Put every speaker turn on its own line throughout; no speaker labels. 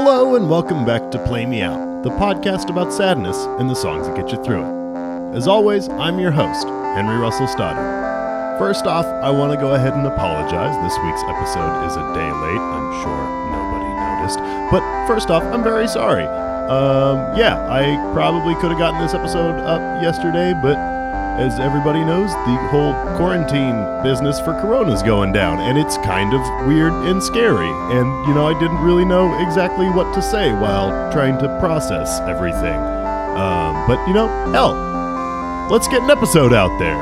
Hello and welcome back to Play Me Out, the podcast about sadness and the songs that get you through it. As always, I'm your host, Henry Russell Stoddard. First off, I want to go ahead and apologize. This week's episode is a day late. I'm sure nobody noticed. But first off, I'm very sorry. Um, yeah, I probably could have gotten this episode up yesterday, but as everybody knows, the whole quarantine business for Corona's going down, and it's kind of weird and scary. And, you know, I didn't really know exactly what to say while trying to process everything. Um, but, you know, hell, let's get an episode out there.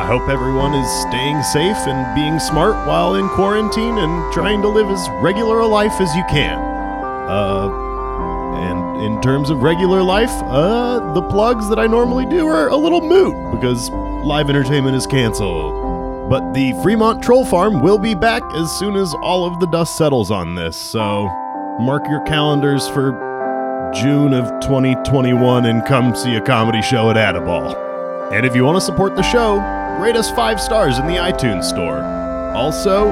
I hope everyone is staying safe and being smart while in quarantine and trying to live as regular a life as you can. Uh, and in terms of regular life, uh, the plugs that I normally do are a little moot because live entertainment is canceled. But the Fremont Troll Farm will be back as soon as all of the dust settles on this, so mark your calendars for June of 2021 and come see a comedy show at Add-a-Ball. And if you want to support the show, rate us five stars in the iTunes store. Also,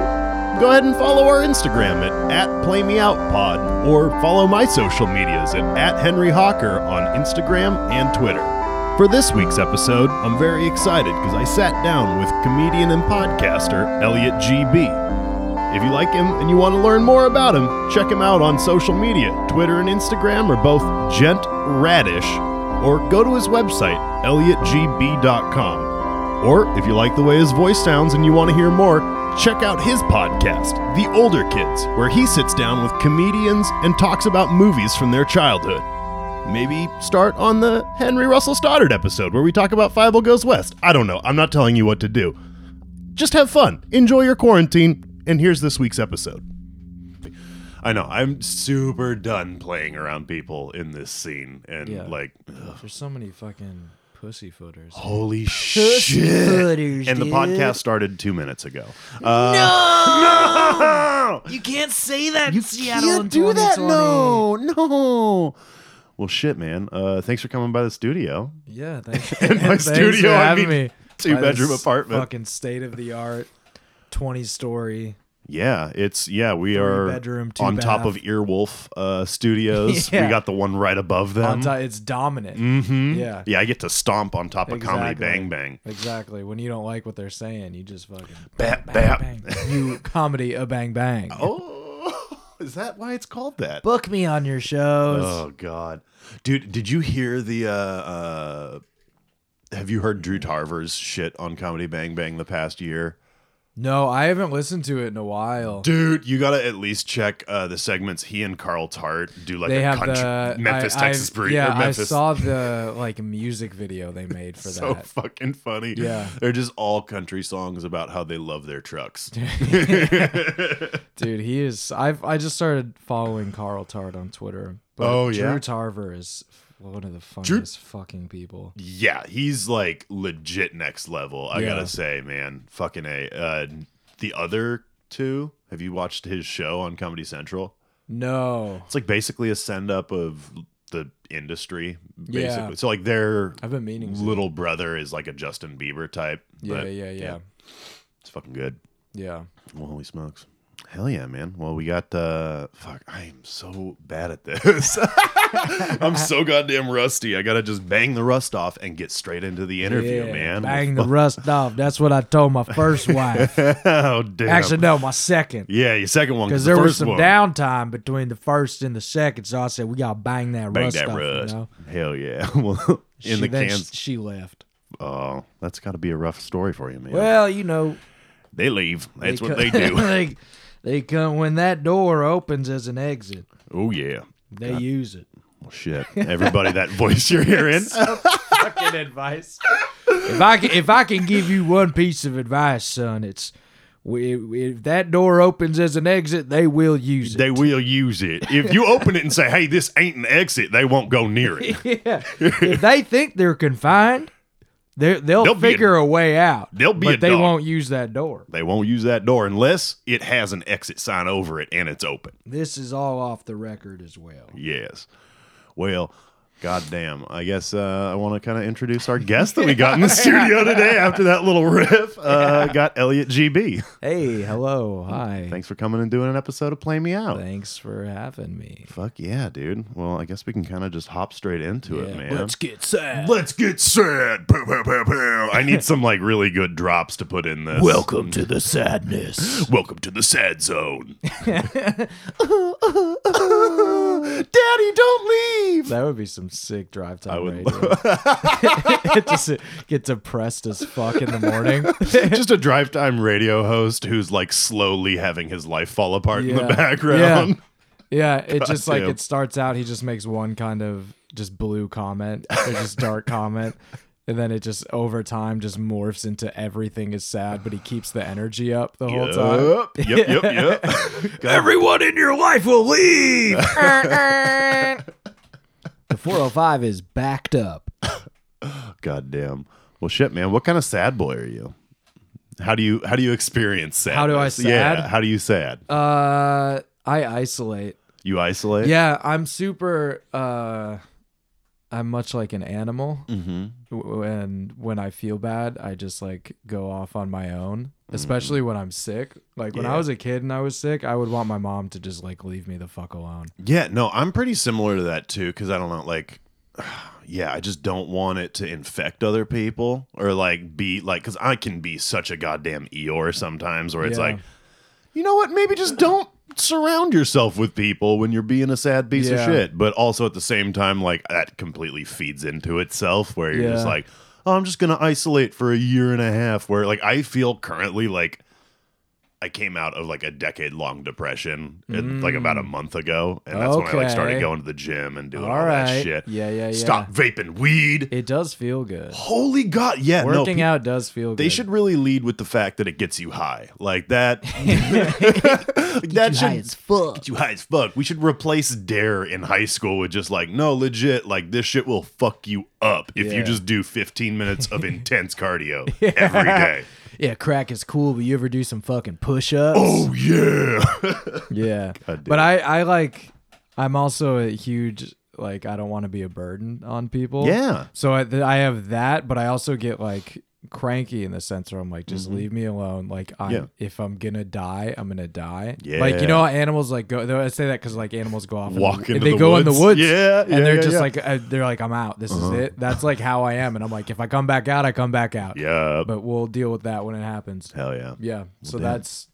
go ahead and follow our Instagram at, at PlayMeOutPod or follow my social medias at, at Henry Hawker on Instagram and Twitter. For this week's episode, I'm very excited because I sat down with comedian and podcaster Elliot GB. If you like him and you want to learn more about him, check him out on social media. Twitter and Instagram are both Gent Radish, or go to his website, elliottgb.com. Or if you like the way his voice sounds and you want to hear more, check out his podcast, The Older Kids, where he sits down with comedians and talks about movies from their childhood. Maybe start on the Henry Russell Stoddard episode where we talk about Fievel Goes West. I don't know. I'm not telling you what to do. Just have fun. Enjoy your quarantine. And here's this week's episode. I know. I'm super done playing around people in this scene. And
Yeah.
like, ugh,
There's so many fucking pussyfooters.
holy shit.
Pussyfooters,
And the
dude.
podcast started two minutes ago. Uh, no!
You can't say that
You
Seattle
can't
in
do that. No, no. Well, shit, man. Uh, thanks for coming by the studio.
Yeah, thanks.
In my
thanks
studio,
for
I
having
mean,
me.
two
By
bedroom apartment.
Fucking state of the art, 20 story.
Yeah, it's yeah. We are
bedroom,
on top of Earwolf uh, Studios. We got the one right above them.
It's dominant.
hmm
Yeah.
yeah. I get to stomp on top of comedy bang bang.
Exactly. When you don't like what they're saying, you just fucking
Bap,
bang,
bap.
bang. You comedy a bang bang.
Oh, is that why it's called that?
Book me on your shows.
Oh God, dude, did you hear the? uh uh Have you heard Drew Tarver's shit on Comedy Bang Bang the past year?
No, I haven't listened to it in a while.
Dude, you gotta at least check uh, the segments he and Carl Tart do, like
they
a
have
country,
the
Memphis,
I,
Texas breed.
Yeah. I saw the like music video they made for
so
that.
So fucking funny.
Yeah.
they're just all country songs about how they love their trucks.
Dude, he is. I've I just started following Carl Tart on Twitter. But
Oh,
Drew
yeah?
Tarver is one of the funniest fucking people.
yeah, he's like legit next level. I
Yeah.
gotta say, man, fucking a. Uh, the other two, have you watched his show on Comedy Central?
No,
It's like basically a send up of the industry, basically.
Yeah.
So like their
I've been meaning. To.
little brother is like a Justin Bieber type.
Yeah,
but,
yeah, yeah,
It's fucking good.
yeah.
Well, holy smokes. Hell yeah, man. Well, we got uh fuck, I am so bad at this. I'm so goddamn rusty. I gotta just bang the rust off and get straight into the interview,
Yeah,
man.
Bang the rust off. That's what I told my first wife.
oh damn.
Actually, no, my second.
yeah, your second one
Because
the
there was
first
some
one,
downtime between the first and the second, so I said we gotta bang that
Bang
rust
that
off.
rust.
You know?
Hell yeah. well in
She-
the
then
cans.
she left.
oh, that's gotta be a rough story for you, man.
Well, you know,
they leave. That's what they do.
they, they come when that door opens as an exit.
oh yeah.
They use it.
Well shit. Everybody that voice you're hearing.
Fucking advice. If I can, if I can give you one piece of advice, son, it's if that door opens as an exit, they will use it.
They will use it. If you open it and say, "Hey, this ain't an exit," they won't go near it.
yeah. if they think they're confined, they they'll,
They'll
figure a way out.
they'll be
but
a
they
dog.
won't use that door.
They won't use that door unless it has an exit sign over it and it's open.
This is all off the record as well.
Yes. Well, God damn. I guess uh, I want to kind of introduce our guest that we got in the studio today after that little riff. Uh, Got Elliot GB.
Hey, hello, hi.
Thanks for coming and doing an episode of Play Me Out.
Thanks for having me.
Fuck yeah, dude. Well, I guess we can kind of just hop straight into it, man.
Let's get sad.
Let's get sad. Pow, pow, pow, pow. I need some like really good drops to put in this.
Welcome to the sadness.
Welcome to the sad zone. Daddy, don't leave.
That would be some sick drive time
I would
radio. Just get depressed as fuck in the morning.
Just a drive time radio host who's like slowly having his life fall apart in the background.
Yeah, it just like it starts out. He just makes one kind of just blue comment or just dark comment, and then it just over time just morphs into everything is sad, but he keeps the energy up the whole time.
Yep, yep, yep, yep.
Everyone in your life will leave. The 405 is backed up.
God damn. Well, shit, man. What kind of sad boy are you? How do you how do you experience sad?
How do I sad?
Yeah. How do you sad?
Uh, I isolate.
You isolate?
Yeah, I'm super. Uh, I'm much like an animal.
Mm-hmm.
And when I feel bad, I just like go off on my own,
Mm.
especially when I'm sick. Like when
Yeah.
I was a kid and I was sick, I would want my mom to just like leave me the fuck alone.
Yeah, no, I'm pretty similar to that too because I don't know, like, yeah, I just don't want it to infect other people or like be like, because I can be such a goddamn Eeyore sometimes where it's
Yeah.
like, you know what, maybe just don't surround yourself with people when you're being a sad piece of
Yeah.
shit. But also at the same time, like, that completely feeds into itself where you're just
Yeah.
like, oh, I'm just going to isolate for a year and a half. Where like I feel currently like, I came out of like a decade long depression in, like about a month ago, and that's when I like started
Mm.
Going to the gym and doing all,
All
that shit.
Yeah, yeah, yeah.
Stop vaping weed.
It does feel good.
Holy God, yeah, no,
Working
pe-
out does feel good.
They should really lead with the fact that it gets you high, like that. like that should
fuck.
get you high as fuck. We should replace Dare in high school with just like, no, legit, like this shit will fuck you up if you just do 15 minutes of intense cardio every day.
Yeah, crack is cool, but you ever do some fucking push-ups?
Oh yeah.
yeah. But I, I like, I'm also a huge like I don't want to be a burden on people.
yeah.
So I, I have that, but I also get like cranky in the sense where I'm like, just
Mhm.
leave me alone. Like, I'm,
Yeah.
if I'm gonna die, I'm gonna die.
Yeah.
Like you know, how animals like go. though I say that because like animals go off,
Walk into
they
the
go in the woods.
Yeah,
And
yeah,
they're
yeah,
just like uh, they're like I'm out. This
Uh-huh.
is it. That's like how I am, and I'm like if I come back out, I come back out.
yeah.
But we'll deal with that when it happens.
Hell yeah.
Yeah. So
damn.
that's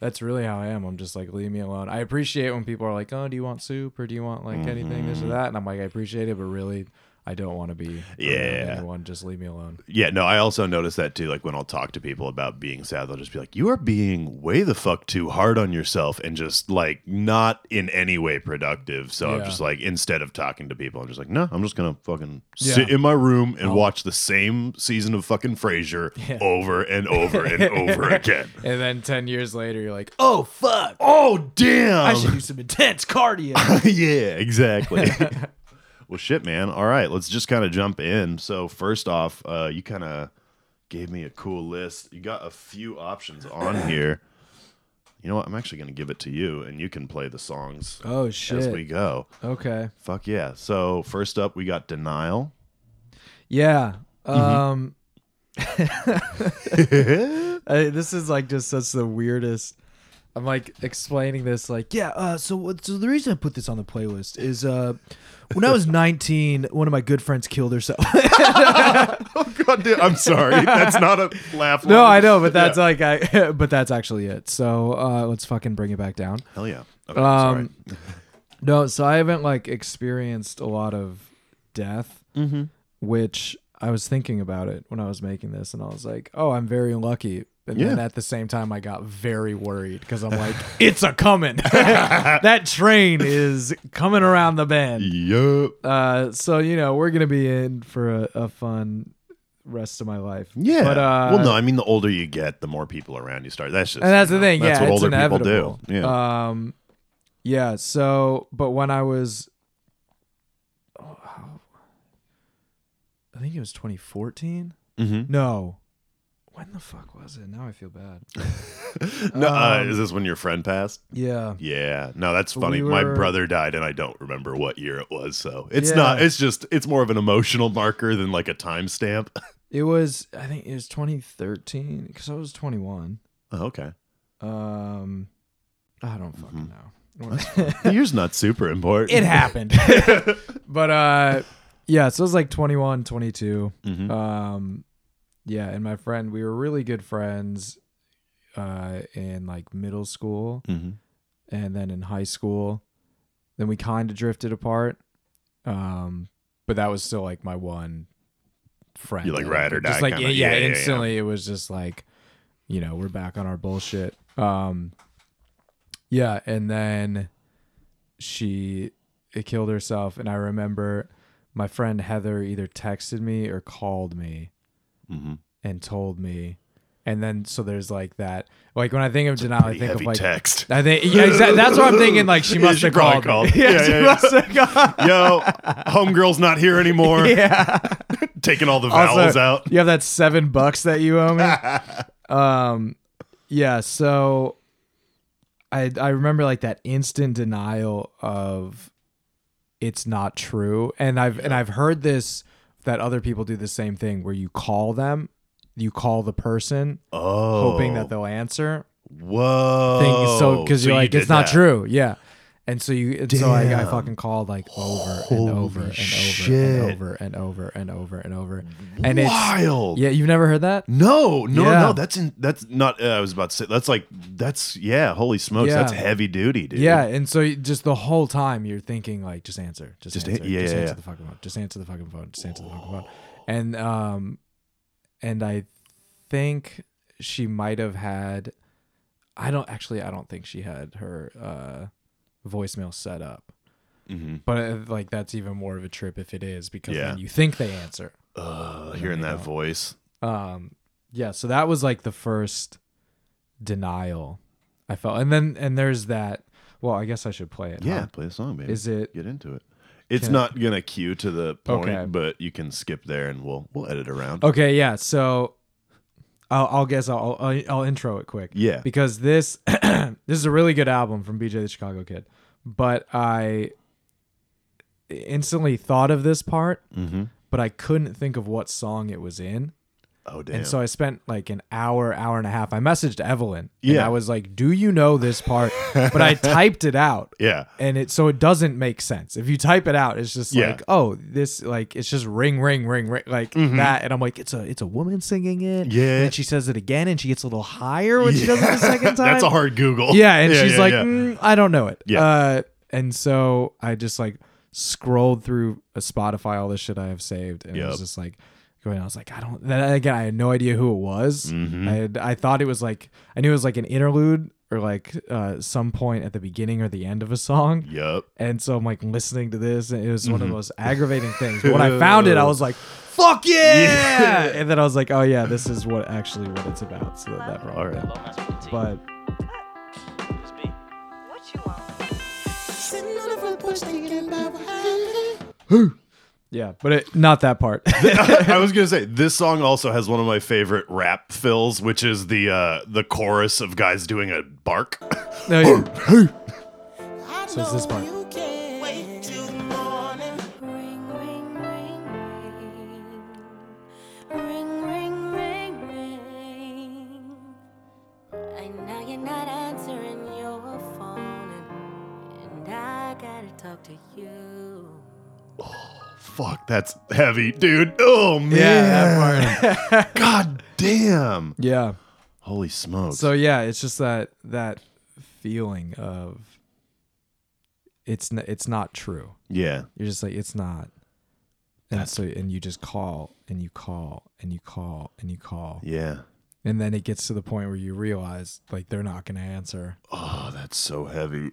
that's really how I am. I'm just like leave me alone. I appreciate when people are like, "Oh, do you want soup or do you want like anything this or
Mhm.
that?" And I'm like, I appreciate it, but really, I don't want to be
Yeah.
anyone. Just leave me alone.
Yeah, no, I also notice that too. Like when I'll talk to people about being sad, they'll just be like, "You are being way the fuck too hard on yourself," and just like not in any way productive. So I'm
Yeah.
just like, instead of talking to people, I'm just like, no, I'm just gonna fucking sit
Yeah.
in my room and watch the same season of fucking Frasier over and over and over again.
And then ten years later, you're like, "Oh fuck,
Oh damn!
I should do some intense cardio."
yeah, exactly. Well, shit, man. All right, let's just kind of jump in. So, first off, uh, you kind of gave me a cool list. You got a few options on here. You know what? I'm actually going to give it to you, and you can play the songs
oh shit!
as we go.
okay.
Fuck yeah. So, first up, we got Denial.
Yeah.
Mm-hmm.
Um. I, this is like just such the weirdest. I'm like explaining this, like, yeah. Uh, so, what, so the reason I put this on the playlist is, uh, when I was 19, one of my good friends killed herself.
oh, God damn. I'm sorry. That's not a laugh.
no,
line.
I know, but that's
Yeah.
like, I, but that's actually it. So, uh, let's fucking bring it back down.
Hell yeah. Okay,
Um, no, so I haven't like experienced a lot of death.
Mm-hmm.
which I was thinking about it when I was making this, and I was like, oh, I'm very lucky. And then at the same time, I got very worried because I'm like, it's a coming. that train is coming around the bend.
Yup.
Uh, so you know, we're gonna be in for a, a fun rest of my life.
Yeah.
But, uh,
well, no, I mean, the older you get, the more people around you start. That's just.
and that's
you
the
know,
thing.
That's
yeah,
what
it's
older people do. Yeah.
Um, yeah. So, but when I was, oh, I think it was 2014.
mm-hmm.
No, when the fuck was it? Now I feel bad.
no, uh,
Um,
is this when your friend passed?
Yeah.
Yeah. No, that's
We
funny. My brother died and I don't remember what year it was, so it's
Yeah.
not it's just it's more of an emotional marker than like a timestamp.
It was I think it was 2013 because I was 21.
oh, okay.
Um, I don't fucking
Mm-hmm.
know.
The year's not super important.
it happened, but uh, yeah. So it was like 21, 22.
Mhm.
Um, yeah, and my friend, we were really good friends, uh, in like middle school,
Mhm.
and then in high school. Then we kind of drifted apart. Um, but that was still like my one friend.
You, like, ride or
Just
die
like
kinda-
yeah,
yeah, yeah, yeah.
instantly it was just like, you know, we're back on our bullshit. Um, yeah, and then she it killed herself, and I remember my friend Heather either texted me or called me
Mhm.
and told me. And then so there's like that. Like when I think of denial, I think of like
text.
I think yeah, exactly. That's what I'm thinking. Like she must have called.
called. Yeah,
Yeah, she
yeah,
must have called.
Yo, homegirl's not here anymore.
Yeah.
Taking all the vowels
Also,
out.
You have that seven bucks that you owe me. um, yeah. So, I I remember like that instant denial of it's not true, and I've and I've heard this that other people do the same thing where you call them, you call the person,
Oh.
hoping that oh. they'll answer.
Whoa.
thing. So because you're like,
did
it's not true. Yeah. And so you, and so I, I fucking called like over and over and over and over and over and over and over. And it's
Wild.
yeah, you've never heard that?
No, no,
Yeah.
no. That's in. That's not. Uh, I was about to say. That's like. That's yeah. Holy smokes. That's heavy duty, dude.
Yeah, and so you- just the whole time you're thinking like, just answer, just,
Just a-
answer,
yeah,
just
yeah,
answer
yeah.
the fucking phone, just answer the fucking phone, just answer the fucking phone, and um, and I think she might have had, I don't actually, I don't think she had her uh voicemail set up,
Mm-hmm.
but uh, like that's even more of a trip if it is because
Yeah.
then you think they answer.
Uh, hearing that voice.
Um, yeah, so that was like the first denial I felt, and then and there's that. Well, I guess I should play it.
Yeah,
huh?
play the song, baby.
Is it
Get into it. It's
Can-
not gonna cue to the point,
Okay.
but you can skip there and we'll we'll edit around.
Okay, yeah. So I'll, I'll guess I'll, I'll I'll intro it quick.
Yeah.
Because this this is a really good album from BJ the Chicago Kid, but I instantly thought of this part,
Mm-hmm.
but I couldn't think of what song it was in.
Oh damn.
And so I spent like an hour, hour and a half. I messaged Evelyn. And
Yeah.
I was like, "Do you know this part?" but I typed it out.
yeah.
and it so it doesn't make sense if you type it out it's just
Yeah.
like oh this like it's just ring ring ring ring like that and i'm like it's a it's a woman singing it
Mm-hmm. Yeah.
and then she says it again and she gets a little higher when she does it the second time
That's a hard Google.
yeah and she's
yeah,
like
yeah.
"Mm, i don't know it
Yeah.
uh and so i just like scrolled through a spotify all this shit i have saved and it was just like going i was like i don't then again i had no idea who it was
Mhm.
i had i thought it was like i knew it was like an interlude or like uh some point at the beginning or the end of a song
Yup.
and so I'm like listening to this, and it was one of the most aggravating things. But when I found it, I was like, "Fuck yeah!"
Yeah.
And then I was like, "Oh yeah, this is what actually what it's about." So that brought
All
it
right.
But
What you want?
Sitting on the front porch thinking about what happened.
yeah, but it, not that part.
I was gonna say this song also has one of my favorite rap fills, which is the uh the chorus of guys doing a bark.
no, yeah.
I
So it's this part.
Fuck, that's heavy, dude. Oh man.
yeah, that part.
God damn.
yeah.
Holy smokes.
So yeah, it's just that that feeling of it's n- it's not true.
yeah.
You're just like it's not. And so and you just call and you call and you call and you call.
Yeah.
And then it gets to the point where you realize like they're not going to answer.
Oh, that's so heavy.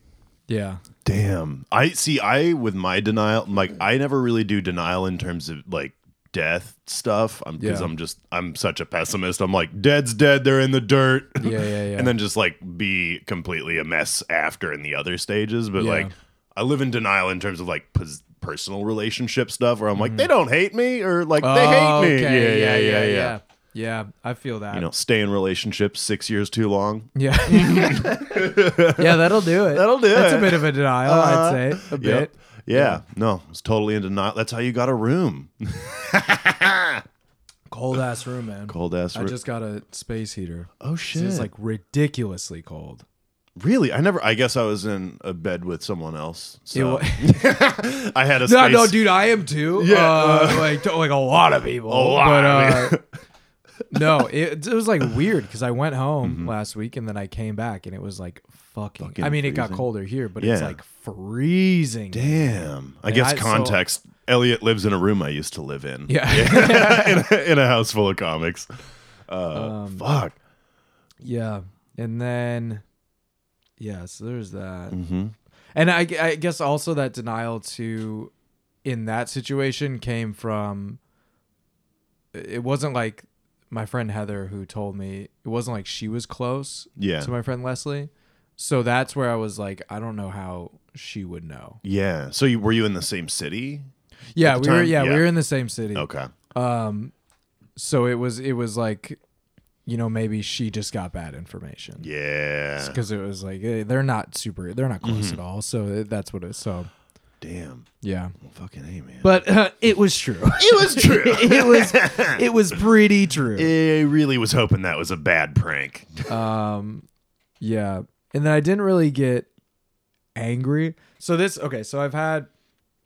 Yeah.
Damn. I see I with my denial like I never really do denial in terms of like death stuff. I'm because
Yeah.
I'm just I'm such a pessimist. I'm like dead's dead, they're in the dirt.
Yeah, yeah, yeah.
and then just like be completely a mess after in the other stages, but
Yeah.
like I live in denial in terms of like pos- personal relationship stuff where I'm like they don't hate me or like they
Mm-hmm. Oh,
hate me.
okay.
Yeah, yeah, yeah, yeah.
Yeah, I feel that.
You know, stay in relationships six years too long.
Yeah. yeah, that'll do it.
That'll do
That's
it.
a bit of a denial,
Uh-huh.
I'd say. A
Yep.
bit.
Yeah. No, it's totally in denial. That's how you got a room.
Cold ass room, man.
Cold ass room.
I just got a space heater.
oh shit!
It's like ridiculously cold.
really? I never. I guess I was in a bed with someone else. So I had a
No,
space.
no, dude, I am too.
Yeah,
uh,
uh,
like like a lot of people.
A lot
But,
of
uh, no, it, it was like weird because I went home
Mm-hmm.
last week and then I came back and it was like fucking.
Fucking
I mean, it got colder here, but it's
Yeah.
like freezing.
Damn. I
And
guess
I- so-
context. Elliot lives in a room I used to live in.
Yeah.
in, a, in a house full of comics. Uh,
Um,
fuck.
Yeah, and then yeah, so there's that,
Mm-hmm.
and I, I guess also that denial to in that situation came from. It wasn't like my friend Heather who told me it wasn't like she was close
Yeah.
to my friend Leslie, so that's where I was like, I don't know how she would know.
Yeah. So you, were you in the same city?
Yeah, we were. Yeah,
Yeah.
we were in the same city.
Okay.
Um, so it was. It was like, you know, maybe she just got bad information.
Yeah.
because it was like eh, they're not super they're not close
Mm-hmm.
at all so that's what it so
Damn.
yeah
Well, fucking hey, man.
but uh, it was true
it was true.
it was it was pretty true
I really was hoping that was a bad prank.
um yeah and then i didn't really get angry so this okay so i've had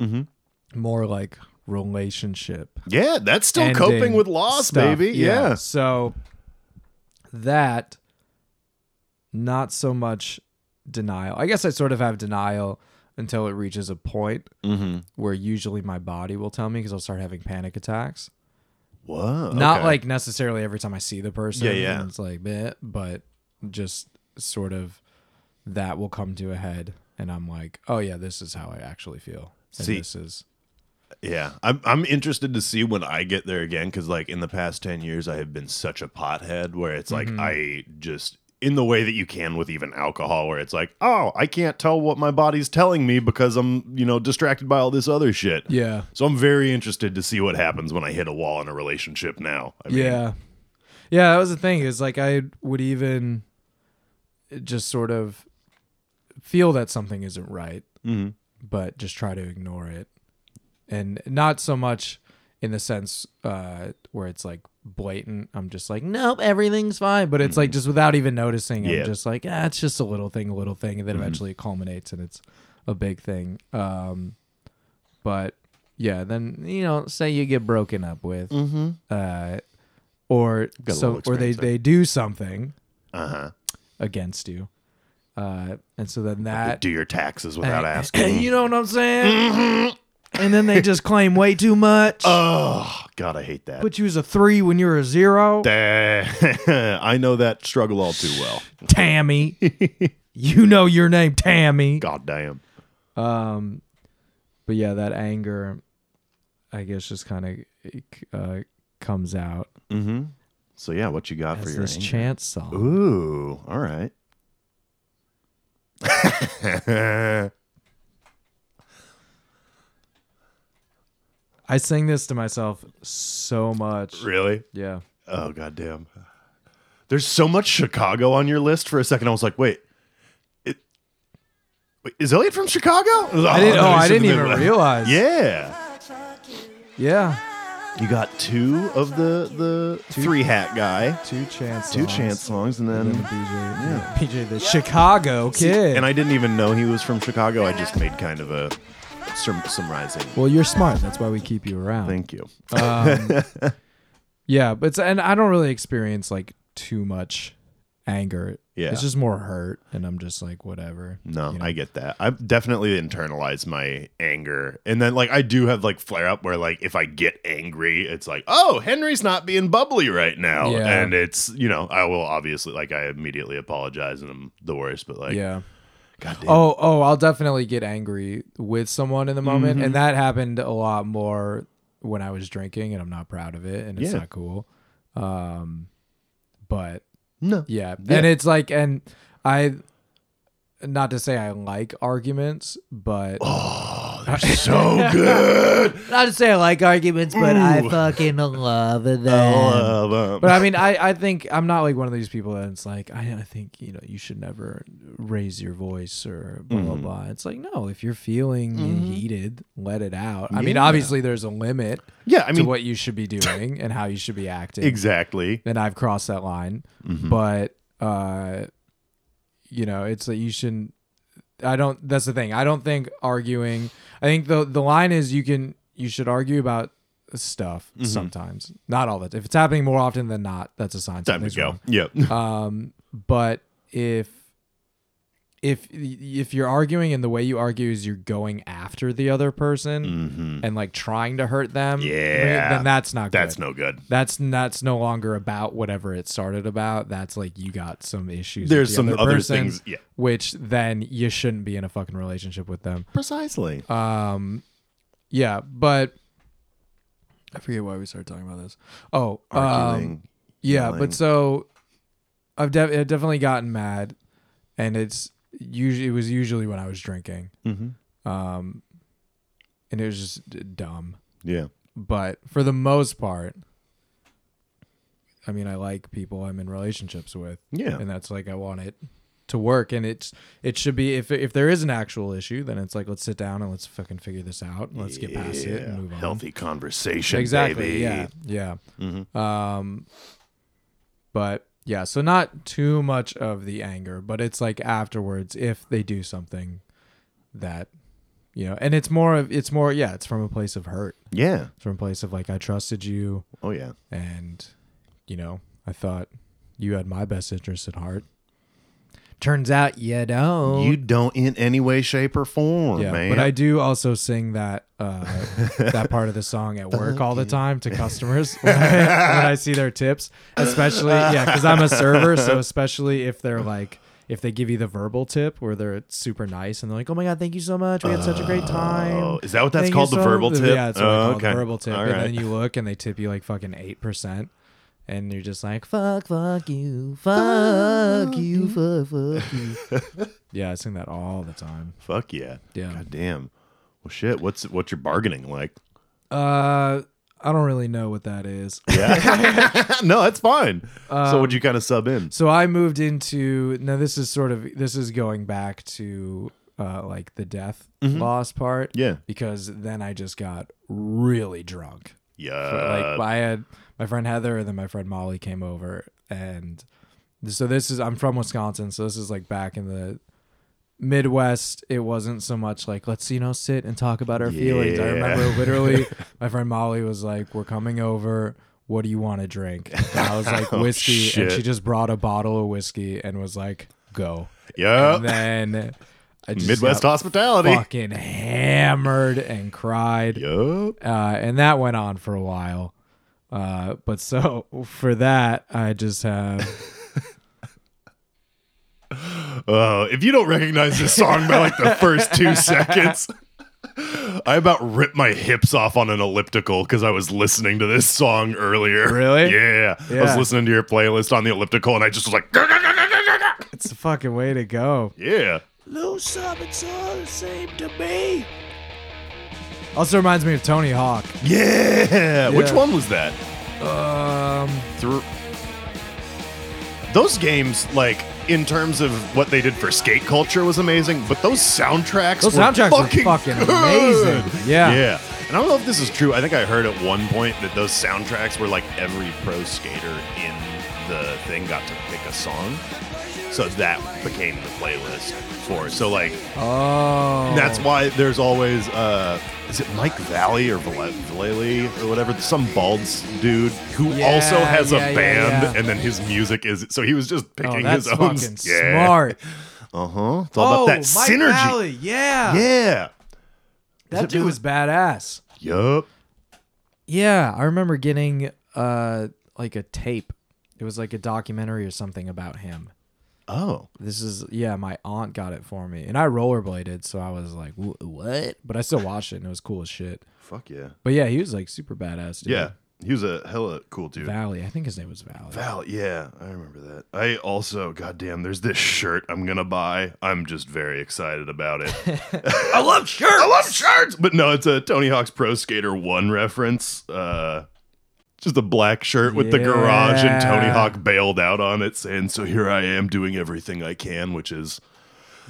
Mhm.
more like relationship
Yeah, that's still coping with loss,
stuff.
baby. Yeah.
So that not so much denial. I guess I sort of have denial until it reaches a point
Mm-hmm.
where usually my body will tell me because I'll start having panic attacks.
Whoa.
Not
okay.
like necessarily every time I see the person.
Yeah, yeah.
and It's like, bleh, but just sort of that will come to a head, and I'm like, oh yeah, this is how I actually feel. And
See-
this is
Yeah, I'm I'm interested to see when I get there again because like in the past ten years I have been such a pothead where it's like
Mm-hmm.
I just in the way that you can with even alcohol where it's like oh I can't tell what my body's telling me because I'm you know distracted by all this other shit.
yeah.
So I'm very interested to see what happens when I hit a wall in a relationship now. I mean,
yeah yeah that was the thing is like i would even just sort of feel that something isn't right
Mhm.
but just try to ignore it and not so much in the sense uh where it's like blatant i'm just like nope everything's fine but it's like just without even noticing
Yeah.
i'm just like ah it's just a little thing a little thing and then eventually it culminates and it's a big thing um but yeah then you know say you get broken up with
Mm-hmm.
uh, or
Got
so, or they
there.
they do something
Uh huh.
against you, uh, and so then that
Do your taxes without
and-
asking.
you know what I'm saying? And then they just claim way too much.
oh God, I hate that.
Put you as a three when you're a zero.
I know that struggle all too well.
Tammy, you know your name, Tammy.
God damn.
Um, but yeah, that anger, I guess, just kind of uh, comes out
Mm-hmm. So yeah, what you got for your
this
anger?
chance song.
Ooh, all right.
I sing this to myself so much.
really?
Yeah.
Oh goddamn. There's so much Chicago on your list. For a second, I was like, wait, it, wait is Elliot from Chicago?
I didn't. Oh, oh I didn't even realize.
Yeah,
Yeah.
you got two of the the three hat guy,
Two chance.
two
songs.
chance songs, and
And
then
then the BJ. Yeah. BJ, the Chicago kid.
and I didn't even know he was from Chicago. I just made kind of a some, some rising.
well, you're smart. That's why we keep you around.
Thank you.
Um, yeah, but it's, and I don't really experience like too much anger.
Yeah.
It's just more hurt, and I'm just like whatever.
No,
you know?
I get that. I've definitely internalized my anger. And then like I do have like flare up where like if I get angry, it's like, oh, Henry's not being bubbly right now.
Yeah.
And it's, you know, I will obviously like I immediately apologize and I'm the worst, but like
yeah.
God damn.
Oh, oh, I'll definitely get angry with someone in the moment,
Mm-hmm.
and that happened a lot more when I was drinking, and I'm not proud of it, and it's
Yeah.
not cool. Um, but
no.
yeah.
Yeah.
and it's like, and I, not to say I like arguments, but
Oh, Oh, they're so good.
Not to say I like arguments, but I
Ooh.
fucking love them.
love 'em.
But I mean, I, I think I'm not like one of these people that's like I, I think you know you should never raise your voice or blah blah
Mhm.
blah. It's like no, if you're feeling
Mhm.
heated, let it out. I mean,
Yeah.
obviously there's a limit
yeah, I
to
mean,
what you should be doing and how you should be acting.
exactly.
And I've crossed that line,
Mhm.
but uh, you know, it's that you shouldn't. I don't. That's the thing. I don't think arguing. I think the the line is you can you should argue about stuff
Mhm.
sometimes, not all the time. If it's happening more often than not, that's a sign.
Time to go.
wrong.
Yep.
Um, but if if if you're arguing and the way you argue is you're going after the other person
hmm
and like trying to hurt them,
Yeah.
then that's not
That's no good.
That's that's no longer about whatever it started about. That's like you got some issues. with
There's
the
some
other
other
person,
things. Yeah.
which then you shouldn't be in a fucking relationship with them.
Precisely.
Um, yeah, but I forget why we started talking about this. Oh, um, yeah,
yelling.
but so I've, de- I've definitely gotten mad, and it's usually it was usually when I was drinking,
mm-hmm.
um, and it was just dumb.
Yeah.
But for the most part, I mean, I like people I'm in relationships with,
Yeah.
and that's like I want it to work, and it's it should be if if there is an actual issue, then it's like let's sit down and let's fucking figure this out, let's get past it and move on.
Healthy conversation.
exactly.
Baby.
Yeah. Yeah.
Mhm.
Um, but yeah, so not too much of the anger, but it's like afterwards if they do something that you know, and it's more of it's more yeah, it's from a place of hurt.
Yeah.
It's from a place of like I trusted you
Oh yeah.
and you know, I thought you had my best interest at heart. Turns out you don't.
You don't in any way, shape, or form,
yeah,
man.
but I do also sing that uh, that part of the song at work all the time to customers when I, when I see their tips, especially yeah, because I'm a server, so especially if they're like if they give you the verbal tip where they're super nice and they're like, "Oh my god, thank you so much, we had such a great time."
Oh, is that what that's
Thank
called? The
so-
verbal tip?
Yeah, it's what
Oh,
it, the verbal tip.
All
and
right.
then you look and they tip you like fucking eight percent. And you're just like, fuck, fuck you, fuck you, fuck, fuck you. yeah, I sing that all the time.
Fuck yeah.
Yeah.
God damn. Well, shit. What's what's your bargaining like?
Uh, I don't really know what that is.
Yeah. no, that's fine. so,
Um,
would you kind of sub in?
So I moved into now. This is sort of this is going back to uh like the death
Mhm.
loss part
Yeah.
because then I just got really drunk.
Yeah.
like I had my friend Heather and then my friend Molly came over and so this is I'm from Wisconsin so this is like back in the Midwest. It wasn't so much like let's you know sit and talk about our feelings. I remember literally my friend Molly was like we're coming over. What do you want to drink? And I was like
Oh,
whiskey. And she just brought a bottle of whiskey and was like go.
Yeah.
and then I just
Midwest hospitality.
fucking hammered and cried.
Yup.
uh, and that went on for a while. Uh, but so for that, I just have
Oh, if you don't recognize this song by like the first two seconds, I about ripped my hips off on an elliptical because I was listening to this song earlier.
Really?
Yeah. I was listening to your playlist on the elliptical and I just was like,
it's the fucking way to go.
yeah.
Lose some, it's all the same to me.
Also reminds me of Tony Hawk.
Yeah. Which
Yeah.
one was that?
Um,
Through those games, like in terms of what they did for skate culture, was amazing. But those soundtracks,
those
were
soundtracks
fucking
are fucking
good.
amazing. Yeah.
Yeah. And I don't know if this is true. I think I heard at one point that those soundtracks were like every pro skater in the thing got to pick a song. So that became the playlist for. So like
Oh,
that's why there's always uh is it Mike Valley or Vallely or whatever some bald dude who
Yeah,
also has
yeah,
a band
yeah.
and then his music is so he was just
Oh,
picking
that's
his own
smart.
Uh-huh. It's all about that
oh, Mike
synergy.
Valley, Yeah.
Yeah.
That dude was badass.
Yup.
Yeah, I remember getting uh like a tape. It was like a documentary or something about him.
Oh.
This is yeah, my aunt got it for me, and I rollerbladed, so I was like, "What?" But I still watched it, and it was cool as shit.
Fuck yeah.
But yeah, he was like super badass. Dude.
Yeah. He was a hella cool dude.
Valley. I think his name was Valley.
Val, yeah, I remember that. I also, goddamn, there's this shirt I'm gonna buy. I'm just very excited about it. I love shirts. I love shirts. But no, it's a Tony Hawk's Pro Skater One reference. Uh, just a black shirt with the garage and Tony Hawk bailed out on it, saying, "So here I am doing everything I can," which is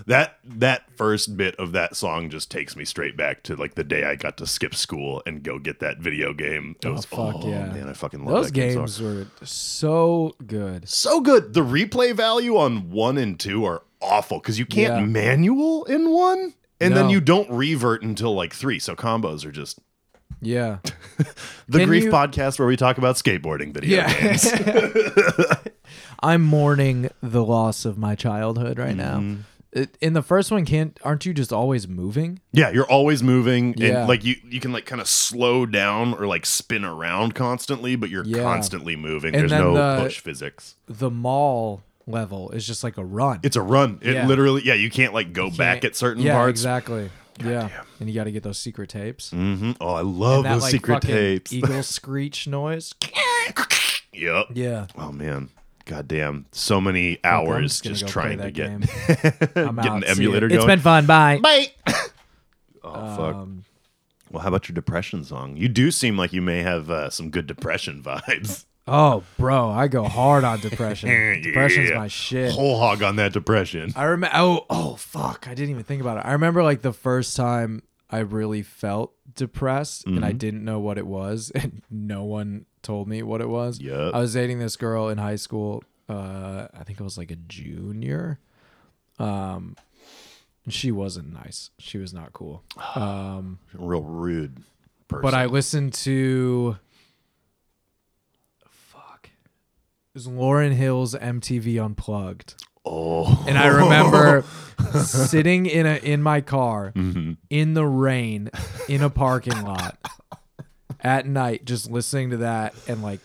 that that first bit of that song just takes me straight back to like the day I got to skip school and go get that video game. It
Oh,
was
fuck
oh,
yeah.
man, I fucking love
Those
that game
games were so good.
so good. The replay value on one and two are awful because you can't
Yeah.
manual in one, and then you don't revert until like three. So combos are just
Yeah.
the
Can
grief
you-
podcast where we talk about skateboarding video
Yeah.
games.
I'm mourning the loss of my childhood right now.
Mm-hmm.
It, in the first one, can't aren't you just always moving?
yeah, you're always moving,
Yeah.
and like you you can like kind of slow down or like spin around constantly, but you're
Yeah.
constantly moving.
And
There's
then
no
the-
push physics.
The mall level is just like a run.
It's a run. It
Yeah.
literally, yeah, you can't like go back at certain
yeah,
parts.
exactly. Yeah, and you got to get those secret tapes.
Mm-hmm. Oh, I love
that
those
like
secret tapes.
eagle screech noise.
yep.
Yeah,
Oh man, goddamn! So many hours
just
just, trying to get
game. I'm
get
out.
an emulator
ya.
going.
It's been fun. Bye.
Bye. oh fuck.
Um,
Well, how about your depression song? You do seem like you may have uh, some good depression vibes.
Oh, bro, I go hard on depression. Depression's
Yeah.
my shit.
Whole hog on that depression.
I remember. Oh, oh, fuck! I didn't even think about it. I remember like the first time I really felt depressed, and
Mm-hmm.
I didn't know what it was, and no one told me what it was.
Yup.
I was dating this girl in high school. Uh, I think I was like a junior. Um, and she wasn't nice. She was not cool. Um,
Real rude person.
but I listened to. Fuck. It was Lauryn Hill's MTV Unplugged.
oh,
And I remember sitting in a in my car
Mm-hmm.
in the rain in a parking lot at night just listening to that and like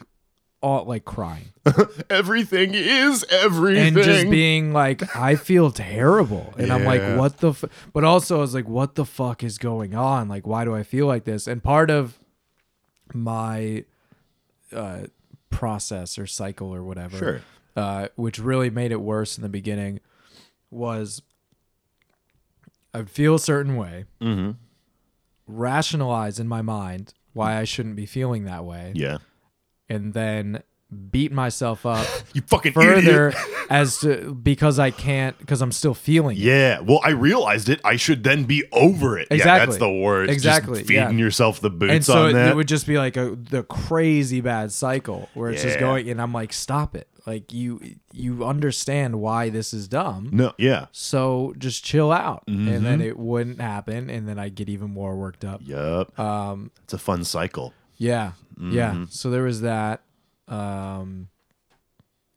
all like crying
everything is everything.
and just being like I feel terrible and I'm like what the f-? but also I was like what the fuck is going on like why do I feel like this and part of my uh process or cycle or whatever
Sure.
uh, which really made it worse in the beginning, was I'd feel a certain way,
Mm-hmm.
rationalize in my mind why I shouldn't be feeling that way,
Yeah.
and then beat myself up
You fucking
further as to because I can't because I'm still feeling it.
Yeah. Well, I realized it. I should then be over it. Yeah,
Exactly.
that's the worst. Just
Exactly,
feeding
yeah.
yourself the boots
And so
on
it,
that.
it would just be like a the crazy bad cycle where it's just going, and I'm like, stop it! Like you you understand why this is dumb.
no. Yeah.
So just chill out, and
Mm-hmm.
then it wouldn't happen, and then I get even more worked up.
Yep.
Um,
It's a fun cycle.
yeah, yeah.
Mm-hmm.
So there was that. Um,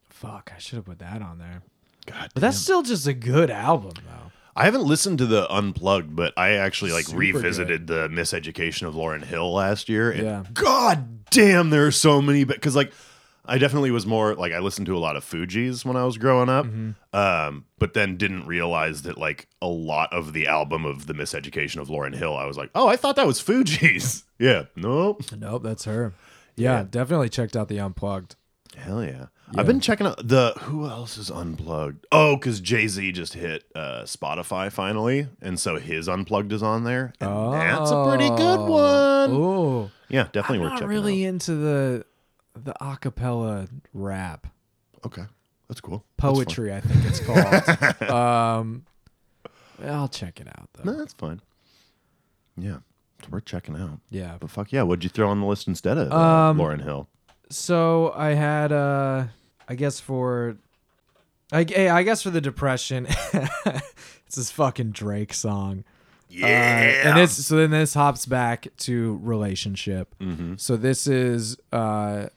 fuck, I should have put that on there.
God.
But that's still just a good album, though.
I haven't listened to the Unplugged, but I actually like
Super
revisited the Miseducation of Lauryn Hill last year. And
Yeah.
God damn, there are so many. Because like, I definitely was more like I listened to a lot of Fugees when I was growing up,
Mm-hmm.
um, but then didn't realize that like a lot of the album of the Miseducation of Lauryn Hill, I was like, oh, I thought that was Fugees. yeah, nope.
Nope, that's her. Yeah, definitely checked out the Unplugged.
Hell yeah. I've been checking out the who else is unplugged. Oh, because Jay Z just hit uh, Spotify finally, and so his unplugged is on there. And that's a pretty good one.
Oh,
Yeah, definitely
I'm
worth
not
checking
really into the the acapella rap
out. Okay, that's cool. That's fun.
poetry. I think it's called. um, I'll check it out though.
No, that's fine. Yeah, it's worth checking out.
Yeah,
But fuck yeah, what'd you throw on the list instead of uh,
Um,
Lauryn Hill?
So I had, uh, I guess for, I, I guess for the depression, it's this fucking Drake song.
Yeah,
Uh, and this, so then this hops back to relationship.
Mm-hmm.
So this is uh,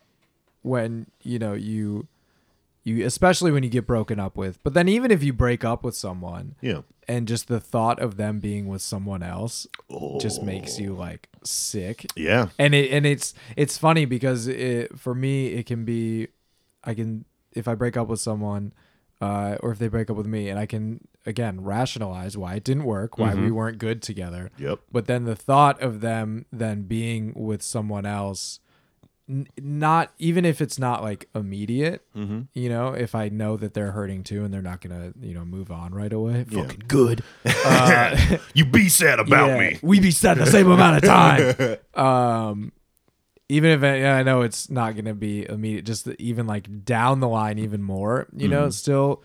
when you know you, you especially when you get broken up with. But then even if you break up with someone,
yeah.
and just the thought of them being with someone else just makes
Oh.
you like sick
Yeah,
and it and it's it's funny because it for me it can be i can if i break up with someone uh or if they break up with me and i can again rationalize why it didn't work why we weren't good together
Yep.
but then the thought of them then being with someone else n- not even if it's not like immediate.
Mm-hmm.
You know, if I know that they're hurting too and they're not gonna you know move on right away,
Yeah.
fucking good. Uh,
You be sad about
yeah,
me.
We be sad the same amount of time. Um, even if I, yeah, I know it's not gonna be immediate, just the, even like down the line, even more. You know, it still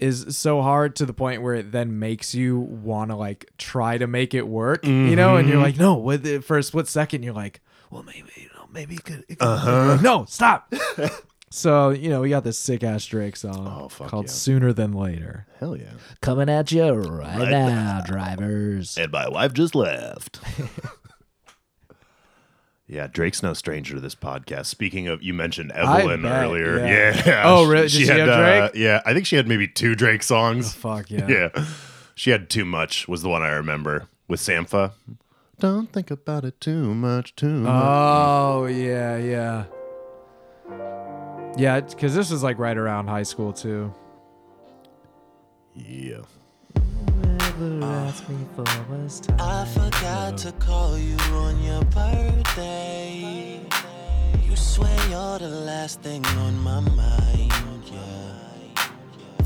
is so hard to the point where it then makes you want to like try to make it work. You know, and you're like, no. With the, for a split second, you're like, well, maybe maybe it could. It could
Uh-huh.
No, stop. so you know, we got this sick ass Drake song
Oh, fuck
called
yeah.
"Sooner Than Later."
Hell yeah.
Coming at you right, now, drivers.
And my wife just left. yeah, Drake's no stranger to this podcast. Speaking of, you mentioned Evelyn
bet,
earlier.
yeah.
Yeah.
Oh, really? Did she
had,
have
uh,
Drake?
yeah, I think she had maybe two Drake songs.
Fuck yeah.
Yeah. She had Too Much, was the one I remember with Sampha. Don't think about it too much, too much.
Oh yeah, yeah, yeah. Because this is like right around high school too.
yeah. Ah.
I forgot to call you on your birthday. You swear you're the last thing on my mind, yeah.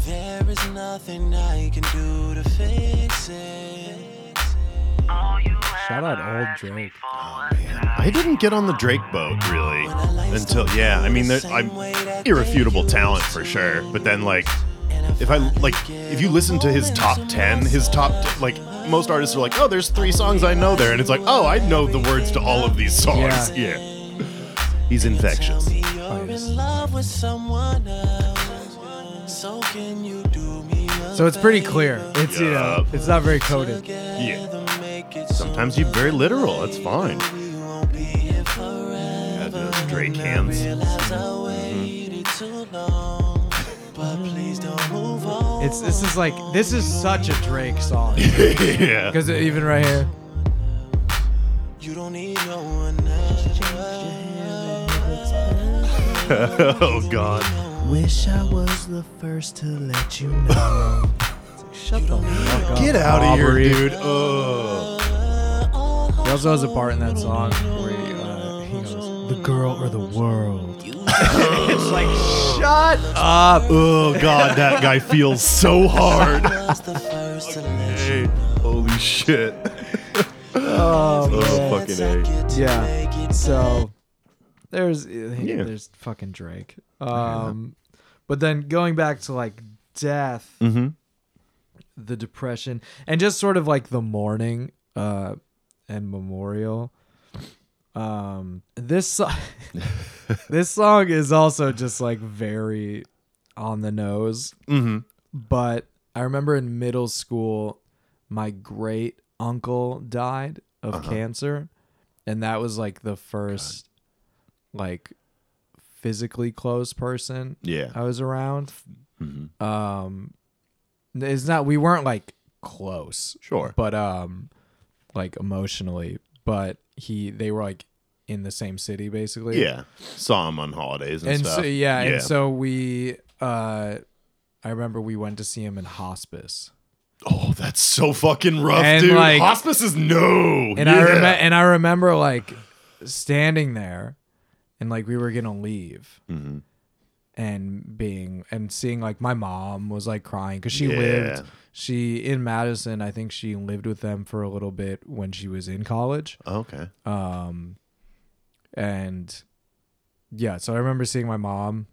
There is nothing I can do to fix it.
Shout out old Drake.
Oh, I didn't get on the Drake boat really until yeah. I mean, there, I'm irrefutable talent for sure, but then like, if I like, if you listen to his top ten, his top like most artists are like, oh, there's three songs I know there, and it's like, oh, I know the words to all of these songs.
Yeah.
Yeah, he's infectious.
You're in love with someone else. So can you do me a
So it's pretty clear. It's you know, it's not very coded.
Yeah.
Make it
Sometimes you're very literal. That's fine.
we won't be here forever.
Had those Drake hands.
Realize I waited too long. But please don't move on.
It's this is like this is such a Drake song
yeah.
because even right here.
You don't need no one else.
oh God.
Wish I was the first to let you know. Shut the fuck up.
Get out of here, dude. Ugh.
He also has a part in that song where he, uh, he goes, "The girl or the world." it's like, shut up.
Oh God, that guy feels so hard.
Was the first to let
Hey, holy shit.
Oh,
Oh, fucking A.
Yeah. So there's
Yeah.
there's fucking Drake. Um, but then going back to like death,
Mm-hmm.
the depression, and just sort of like the mourning, uh, and memorial. Um, this so- this song is also just like very on the nose.
Mm-hmm.
But I remember in middle school, my great uncle died of
Uh-huh.
cancer, and that was like the first, like, physically close person
Yeah.
I was around.
Mm-hmm.
Um, it's not we weren't like close,
Sure.
but um, like emotionally, but he they were like in the same city basically.
Yeah. Saw him on holidays and,
and
stuff.
so yeah, and so we uh, I remember we went to see him in hospice.
oh, that's so fucking rough,
And,
dude.
like-
Hospice is no.
And I
Yeah.
remember and I remember like standing there and like we were gonna leave
Mhm.
and being and seeing like my mom was like crying because she
Yeah.
lived she in Madison I think she lived with them for a little bit when she was in college
Okay.
um and yeah so I remember seeing my mom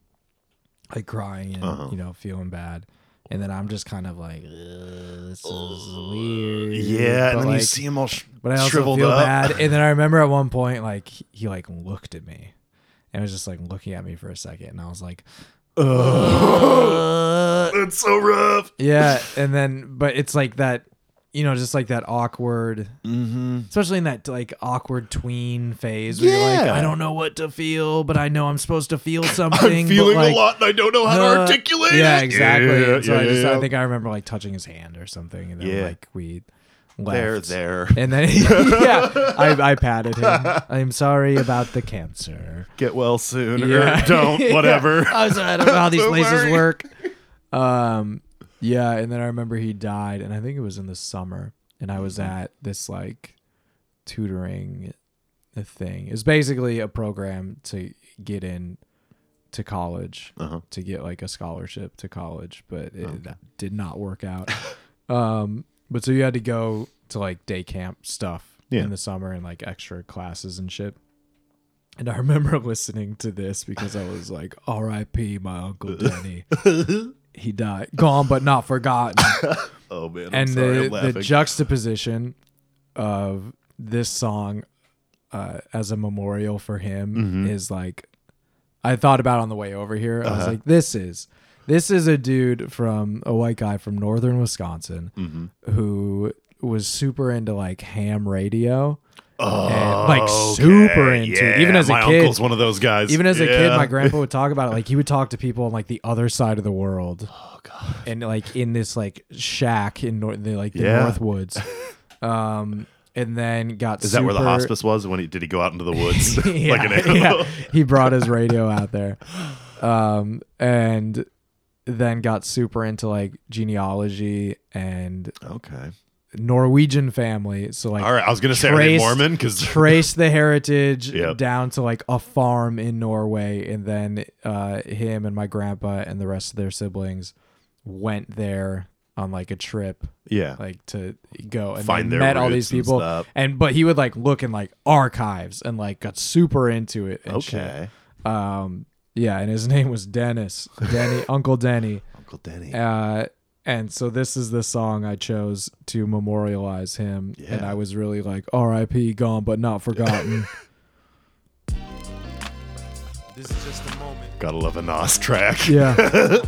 like crying and
Uh-huh.
you know feeling bad and then I'm just kind of like this is weird
Yeah,
But,
and then you see him all sh-
but I also
shriveled
feel
up.
bad. And then I remember at one point, like he like looked at me, and was just like looking at me for a second, and I was like, "Uh."
That's so rough.
yeah. And then, but it's like that, you know, just like that awkward,
Mm-hmm.
especially in that like awkward tween phase where you're like,
Yeah.
I don't know what to feel, but I know I'm supposed to feel something.
I'm
but,
feeling
like,
a lot and I don't know how
uh,
to articulate
Yeah, exactly. And so I just. I think I remember like touching his hand or something, and then
Yeah.
like we. Left.
There, there.
And then, yeah, I, I patted him. I'm sorry about the cancer.
Get well soon.
Yeah.
Or don't, whatever.
I was I don't know how these
So
places
worried.
work. Um, yeah, and then I remember he died, and I think it was in the summer, and I was
Mm-hmm.
at this like tutoring thing. It's basically a program to get in to college
Uh-huh.
to get like a scholarship to college, but it that did not work out. um, but so you had to go to like day camp stuff
Yeah.
in the summer and like extra classes and shit. And I remember listening to this because I was like, "R.I.P. my uncle Denny. he died, gone but not forgotten."
Oh man, I'm
and
sorry,
the the juxtaposition of this song uh, as a memorial for him
Mm-hmm.
is like I thought about on the way over here. I was
Uh-huh.
like, this is this is a dude from a white guy from northern Wisconsin
Mm-hmm.
who was super into like ham radio.
oh,
and, like, super
okay,
into it.
yeah,
Even as a
my
kid-
uncle's one of those guys.
Even as a kid, my grandpa would talk about it. Like he would talk to people on like the other side of the world.
Oh god.
and like in this like shack in nor- the, like the
Yeah.
North Woods. Um, and then got
Is that where the hospice was when he did he go out into the woods
yeah,
like an animal?
yeah. He brought his radio out there, um, and then got super into like genealogy and
Okay.
Norwegian family. So like
All right. I was gonna say are they
traced-
Mormon because
trace the heritage
Yep.
down to like a farm in Norway, and then uh, him and my grandpa and the rest of their siblings went there on like a trip
yeah.
like to go and
Find
they
their
met all
roots
these
and
people
stuff.
and but he would like look in like archives and like got super into it and
okay.
shit. um yeah and his name was dennis denny uncle denny
Uncle Denny.
uh and so this is the song i chose to memorialize him
yeah.
and i was really like rip gone but not forgotten
This is just a moment.
Gotta love a Nas track.
yeah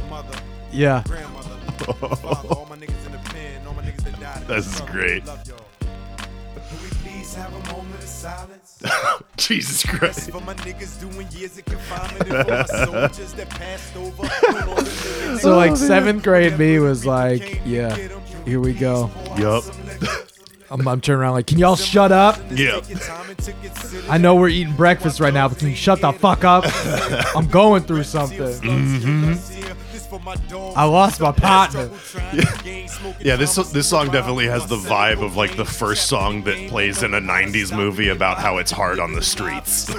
yeah
grandmother, father, all my niggas in the pen, all my niggas that died.
This is great.
Love y'all. Can we please have a moment of silence?
Jesus Christ.
for my niggas doing years of confinement and for my soldiers that passed over. Put on the lyrics.
so oh, like seventh grade me was like yeah here we go
Yup.
I'm, I'm turning around like can y'all shut up
Yep.
I know we're eating breakfast right now, but can you shut the fuck up? I'm going through something. I lost my partner.
Yeah, this this song definitely has the vibe of like the first song that plays in a '90s movie about how it's hard on the streets.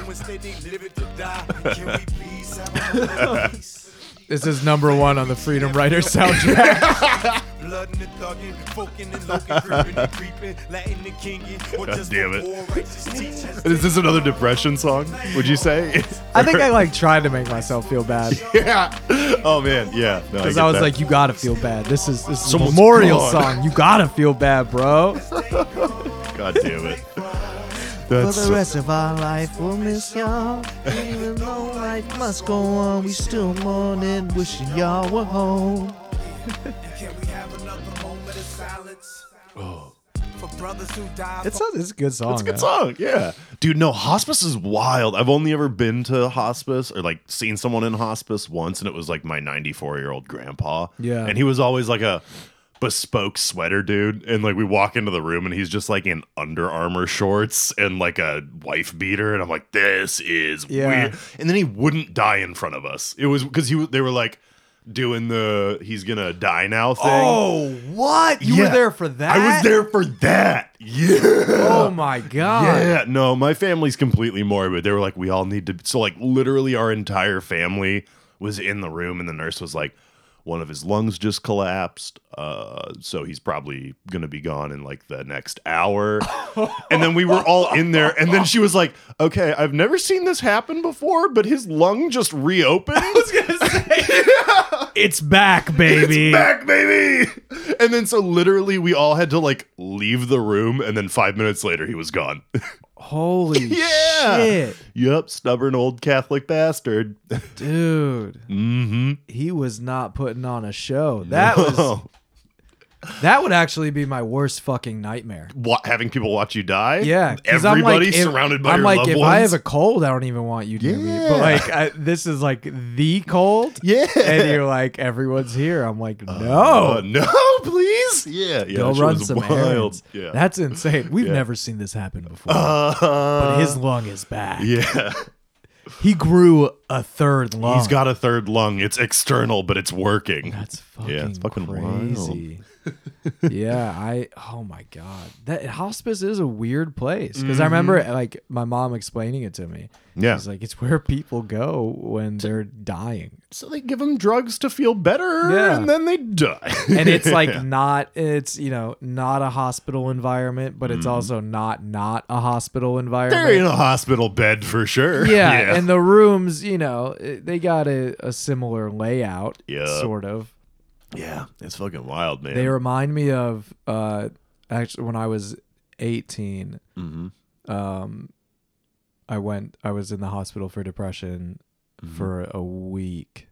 This is number one on the Freedom Writer soundtrack.
Blood in the thuggin', folkin' and lokin', grippin' and creepin', Latin and kingin', or
God
just
damn
for
it.
poor righteous teachers.
Is this another depression song? Would you say?
I think I like tried to make myself feel bad
yeah. Oh man, yeah.
Because
get
I was
that.
like, you gotta feel bad. This is this is a
Someone's
memorial
gone.
song. You gotta feel bad, bro.
God damn it.
For the rest of our life, we'll miss y'all. Even though life must go on, we still mourning, wishing y'all were home.
Can we have another moment of silence? Brothers who died
It's a, it's a good song.
It's a good
man.
song, yeah. Dude, no, hospice is wild. I've only ever been to hospice or like seen someone in hospice once, and it was like my 94 year old grandpa.
Yeah.
And he was always like a bespoke sweater dude. And like we walk into the room and he's just like in Under Armour shorts and like a wife beater. And I'm like, this is
Yeah.
weird. And then he wouldn't die in front of us. It was because he they were like doing the he's gonna die now thing.
Oh, what? You were there for that?
I was there for that. Yeah.
Oh my god.
Yeah, no, my family's completely morbid. They were like, we all need to. So, like, literally, our entire family was in the room, and the nurse was like, one of his lungs just collapsed. Uh, so he's probably gonna be gone in like the next hour. and then we were all in there, and then she was like, "Okay, I've never seen this happen before, but his lung just reopened." I was gonna say,
It's back, baby.
back, baby. And then so literally, we all had to like leave the room, and then five minutes later, he was gone.
Holy
Yeah.
shit.
Yep, stubborn old Catholic bastard.
Dude.
mm-hmm.
He was not putting on a show. That was that would actually be my worst fucking nightmare.
what, having people watch you die.
Yeah, 'cause I'm
everybody
like, if-
surrounded by
I'm
your
like,
loved
if
ones.
I have a cold, I don't even want you to me.
Yeah.
But like, I, this is like the cold.
yeah,
And you're like, everyone's here. I'm like, no.
Uh, no, please. Yeah, yeah.
Go
that shit
run
was
some
wild.
errands.
Yeah.
That's insane. We've
Yeah.
never seen this happen before.
uh,
but his lung is back.
yeah.
He grew a third lung.
He's got a third lung. It's external, but it's working.
That's fucking,
Yeah, it's fucking
crazy. Yeah, I oh my god. That hospice is a weird place because I remember like my mom explaining it to me.
Mm-hmm. Yeah.
She's like it's where people go when they're dying.
So they give them drugs to feel better,
Yeah.
and then they die.
And it's like not it's, you know, not a hospital environment, but
Mm-hmm.
it's also not not a hospital environment.
they're in a hospital bed for sure.
yeah, and the rooms, you know, they got a, a similar layout,
Yeah.
sort of.
Yeah, it's fucking wild, man.
They remind me of uh actually when I was 18
Mm-hmm.
um I went I was in the hospital for depression
Mm-hmm.
for a week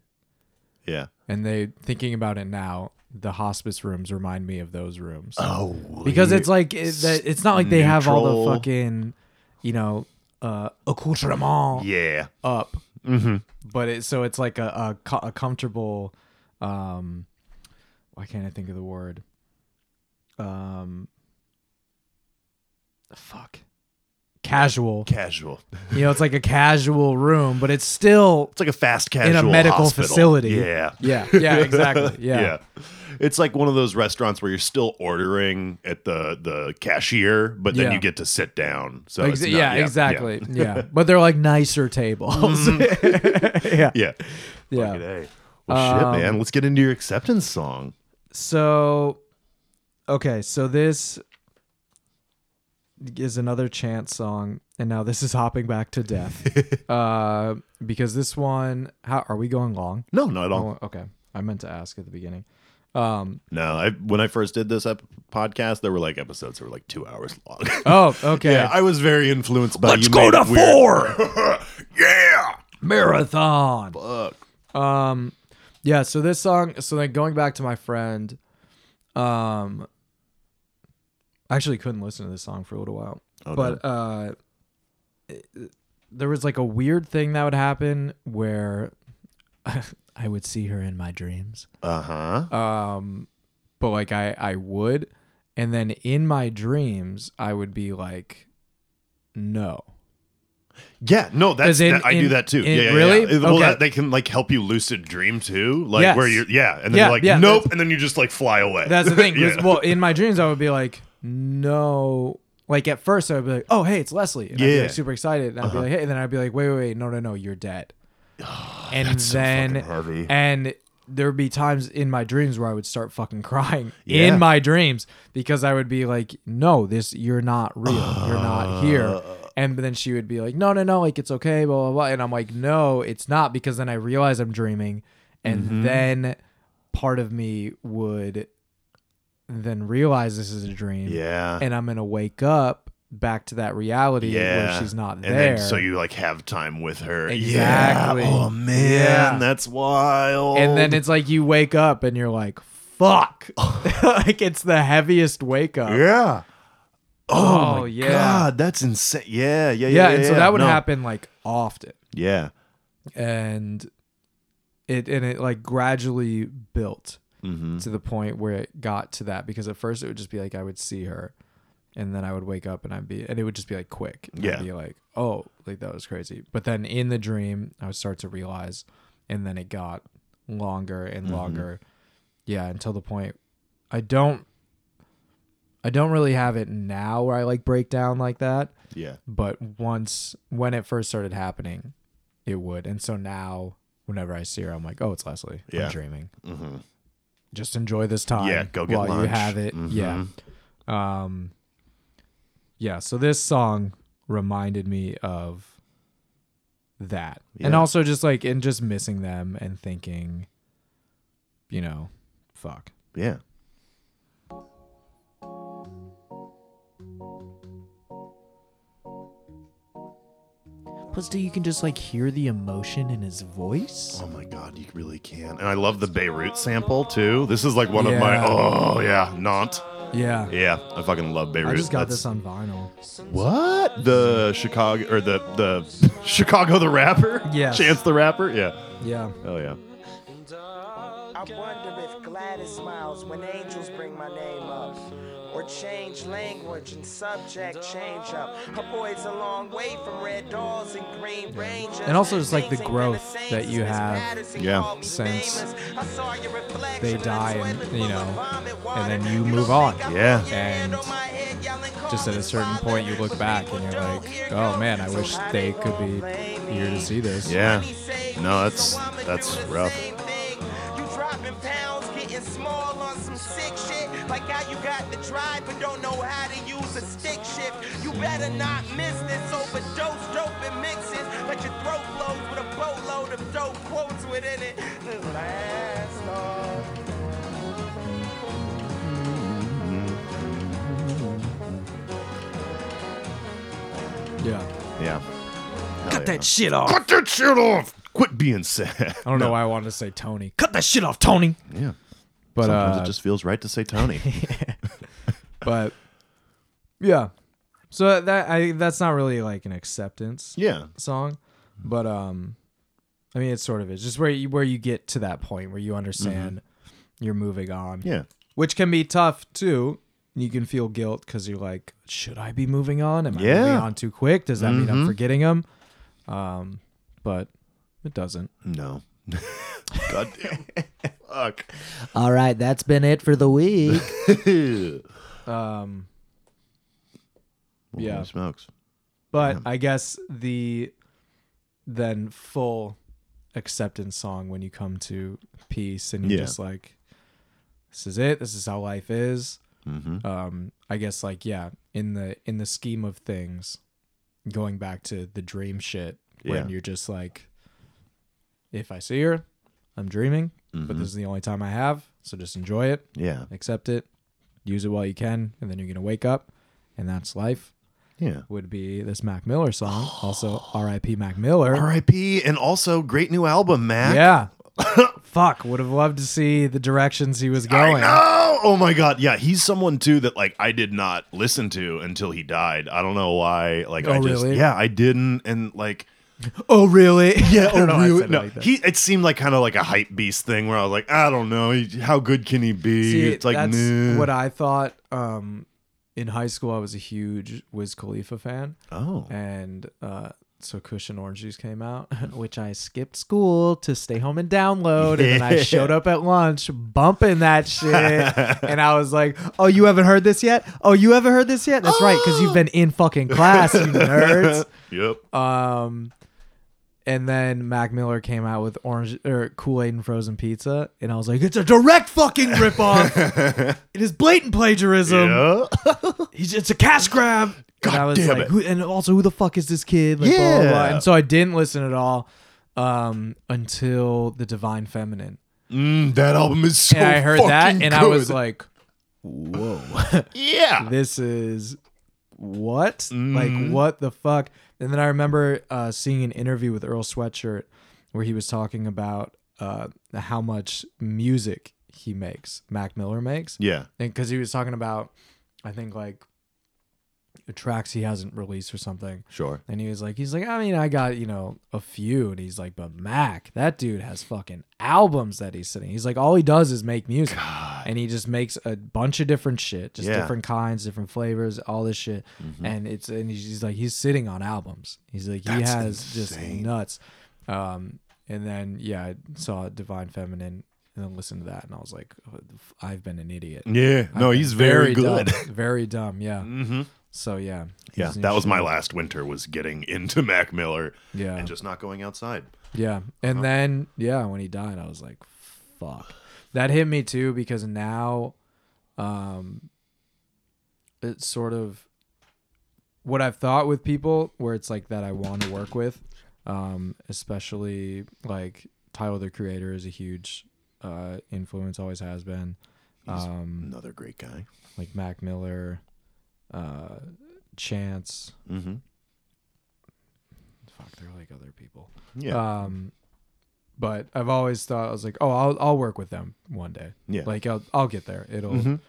yeah.
and they thinking about it now the hospice rooms remind me of those rooms
Oh,
because it's like it, that it's not like they have all the fucking you know uh accoutrement
yeah.
up
Mm-hmm.
but it so it's like a, a, a comfortable um why can't i think of the word um fuck casual
Casual.
you know it's like a casual room but it's still
It's like a fast casual
in a medical
hospital.
facility
Yeah.
yeah yeah exactly yeah, yeah.
It's like one of those restaurants where you're still ordering at the the cashier, but then
Yeah.
you get to sit down. So
Ex-
it's not-
yeah, exactly yeah. but they're like nicer tables yeah
Yeah.
yeah
Fucking A. Well, shit,
Um,
man. Let's get into your acceptance song.
So, okay, so this is another chant song, and now this is hopping back to death. uh, because this one, how are we going long?
No, not at all.
Oh, okay, I meant to ask at the beginning. Um,
No, I when I first did this ep- podcast, there were like episodes that were like two hours long.
oh, okay,
yeah, I was very influenced by.
Let's
you
go to four.
yeah.
marathon.
Fuck.
Um, yeah. So this song. So then going back to my friend, um, I actually couldn't listen to this song for a little while,
Oh,
but uh, it- there was like a weird thing that would happen where I would see her in my dreams.
Uh huh.
Um, but like I I would, and then in my dreams I would be like, no.
Yeah, no, that's
in-
that, I do that too.
in-
yeah, yeah,
really?
yeah. Well,
Okay.
that- they can like help you lucid dream too, like
Yes.
where you're yeah, and then
Yeah,
you're like
yeah,
nope, and then you just like fly away.
That's the thing.
yeah.
Well, in my dreams, I would be like, no. Like at first, I would be like, oh, hey, it's Leslie. And I'd be
Yeah.
like super excited. And I'd be uh-huh. like, hey. And then I'd be like, wait, wait, wait. No, no, no. You're dead. and
that's so
then,
heavy.
and there would be times in my dreams where I would start fucking crying
Yeah.
in my dreams because I would be like, no, this, you're not real. you're not here. Uh, And then she would be like, no, no, no. Like, it's okay. Blah, blah, blah. And I'm like, no, it's not because then I realize I'm dreaming. And
Mm-hmm.
then part of me would then realize this is a dream.
yeah,
And I'm gonna wake up back to that reality
yeah,
where she's not
and
there.
then so you like have time with her.
Exactly.
Yeah. Oh man,
Yeah.
that's wild.
and then it's like you wake up and you're like, fuck. like it's the heaviest wake up.
yeah.
Oh,
my
yeah.
God, that's insane. Yeah, yeah, yeah.
Yeah,
yeah,
and so
yeah.
that would
No.
happen like often.
Yeah.
And it and it like gradually built
Mm-hmm.
to the point where it got to that because at first it would just be like I would see her and then I would wake up and I'd be and it would just be like quick.
Yeah.
I'd be like, oh, like that was crazy. But then in the dream I would start to realize and then it got longer and
Mm-hmm.
longer. Yeah, until the point I don't I don't really have it now where I like break down like that.
Yeah.
But once when it first started happening, it would. And so now whenever I see her, I'm like, oh, it's Leslie.
Yeah.
I'm dreaming
Mm-hmm.
just enjoy this time
Yeah, go get
while you have it
Mhm.
yeah um yeah so this song reminded me of that and also just like and just missing them and thinking you know fuck
Yeah.
Plus do you can just like hear the emotion in his voice
Oh my god, you really can. And I love the Beirut sample too. This is like one of my
Yeah.
oh yeah, Nantes.
yeah
Yeah, I fucking love Beirut.
i just got
That's-
this on vinyl
What? The Chicago or the the Chicago the rapper?
Yes.
Chance the rapper? Yeah.
yeah
Oh yeah.
I wonder if Gladys smiles when angels bring my name up. Or change language and subject change up. A boy's a long way from red dolls and green rangers.
And also just, like, the growth that you have
Yeah.
since
famous. I saw your reflection
they die and, you know, and then you
You
move on.
Yeah.
put your hand
And
on my head, yelling,
just at a certain point you look back and you're like, oh man, I wish they
they
could be here to see this.
Yeah. No, that's that's rough.
Like how you got the drive but don't know how to use a stick shift. You better not miss this overdose, dope and mixes. Let your throat flows with a boatload of dope quotes within it. Last off.
Yeah.
Yeah.
Cut that shit off.
Cut that shit off. Quit being sad.
I don't know why I wanted to say Tony. Cut that shit off, Tony.
Yeah.
But
Sometimes
uh,
it just feels right to say Tony.
but yeah. So that I that's not really like an acceptance
yeah.
song, but um, I mean it sort of is just where you where you get to that point where you understand you're moving on,
Mm-hmm. Yeah.
which can be tough too. You can feel guilt because you're like, should I be moving on? Am I
Yeah.
moving on too quick? Does that mean I'm
Mhm.
forgetting him? Um, but it doesn't.
No. God damn. Fuck.
All right, that's been it for the week.
Um, Yeah.
Smokes.
But
Yeah.
I guess the then full acceptance song when you come to peace and you're
Yeah.
just like, this is it. This is how life is.
Mm-hmm.
Um, I guess like yeah, in the in the scheme of things, going back to the dream shit when
Yeah.
you're just like, if I see her, I'm dreaming, but
Mhm.
this is the only time I have, so just enjoy it,
Yeah.
accept it, use it while you can, and then you're gonna wake up, and that's life
Yeah.
would be this Mac Miller song. Also, R.I.P. Mac Miller.
R.I.P. And also great new album, Mac.
Yeah. Fuck. Would have loved to see the directions he was going.
Oh my god. Yeah, he's someone too that like I did not listen to until he died. I don't know why. Like
Oh,
I just
really?
yeah, I didn't and like
Oh, really?
yeah,
know
oh really?
said it
No,
like
he it seemed like kind of like a hype beast thing where I was like, I don't know, he- how good can he be?
See,
it's like
that's
nah.
what I thought. Um, in high school, I was a huge Wiz Khalifa fan,
Oh.
and uh, so Kush and Orange Juice came out, which I skipped school to stay home and download, Yeah. and then I showed up at lunch bumping that shit, and I was like, "Oh, you haven't heard this yet? Oh, you haven't heard this yet? That's right, because you've been in fucking class, you nerds."
Yep.
Um, and then Mac Miller came out with orange or Kool Aid and frozen pizza, and I was like, "It's a direct fucking ripoff. it is blatant plagiarism.
yeah.
He's it's a cash grab."
God
and I was
damn
like,
it.
who, and also, who the fuck is this kid? Like, blah, blah, blah.
Yeah.
And so I didn't listen at all um, until the Divine Feminine,
Mm, that album is so
and I heard that, and I was like, "Whoa."
yeah.
this is what
Mhm.
like what the fuck and then i remember uh, seeing an interview with earl sweatshirt where he was talking about uh, how much music he makes mac miller makes
Yeah.
because he was talking about i think like tracks he hasn't released or something.
Sure.
and he was like he's like i mean i got you know a few and he's like but mac that dude has fucking albums that he's sitting he's like all he does is make music. And he just makes a bunch of different shit just
Yeah. Mm-hmm.
different kinds different flavors all this shit. And it's and he's, he's like he's sitting on albums. He's like he
That's
has just nuts. Um and then yeah i saw divine feminine and then listened to that and i was like oh, i've been an idiot.
Yeah.
I've
No, he's very, good.
dumb, very dumb yeah.
Hmm
so yeah
Yeah, that was my last winter was getting into Mac Miller
yeah
and just not going outside.
Yeah. And then yeah, when he died, I was like, fuck. That hit me too because now um it's sort of what I've thought with people where it's like that I want to work with. Um, especially like Tyler the creator is a huge uh influence, always has been.
He's
Um
Another great guy.
like Mac Miller, uh Chance.
Mm-hmm.
Fuck, they're like other people.
Yeah.
Um, but I've always thought I was like, oh, I'll I'll work with them one day.
yeah.
Like I'll I'll get there. It'll.
Mhm.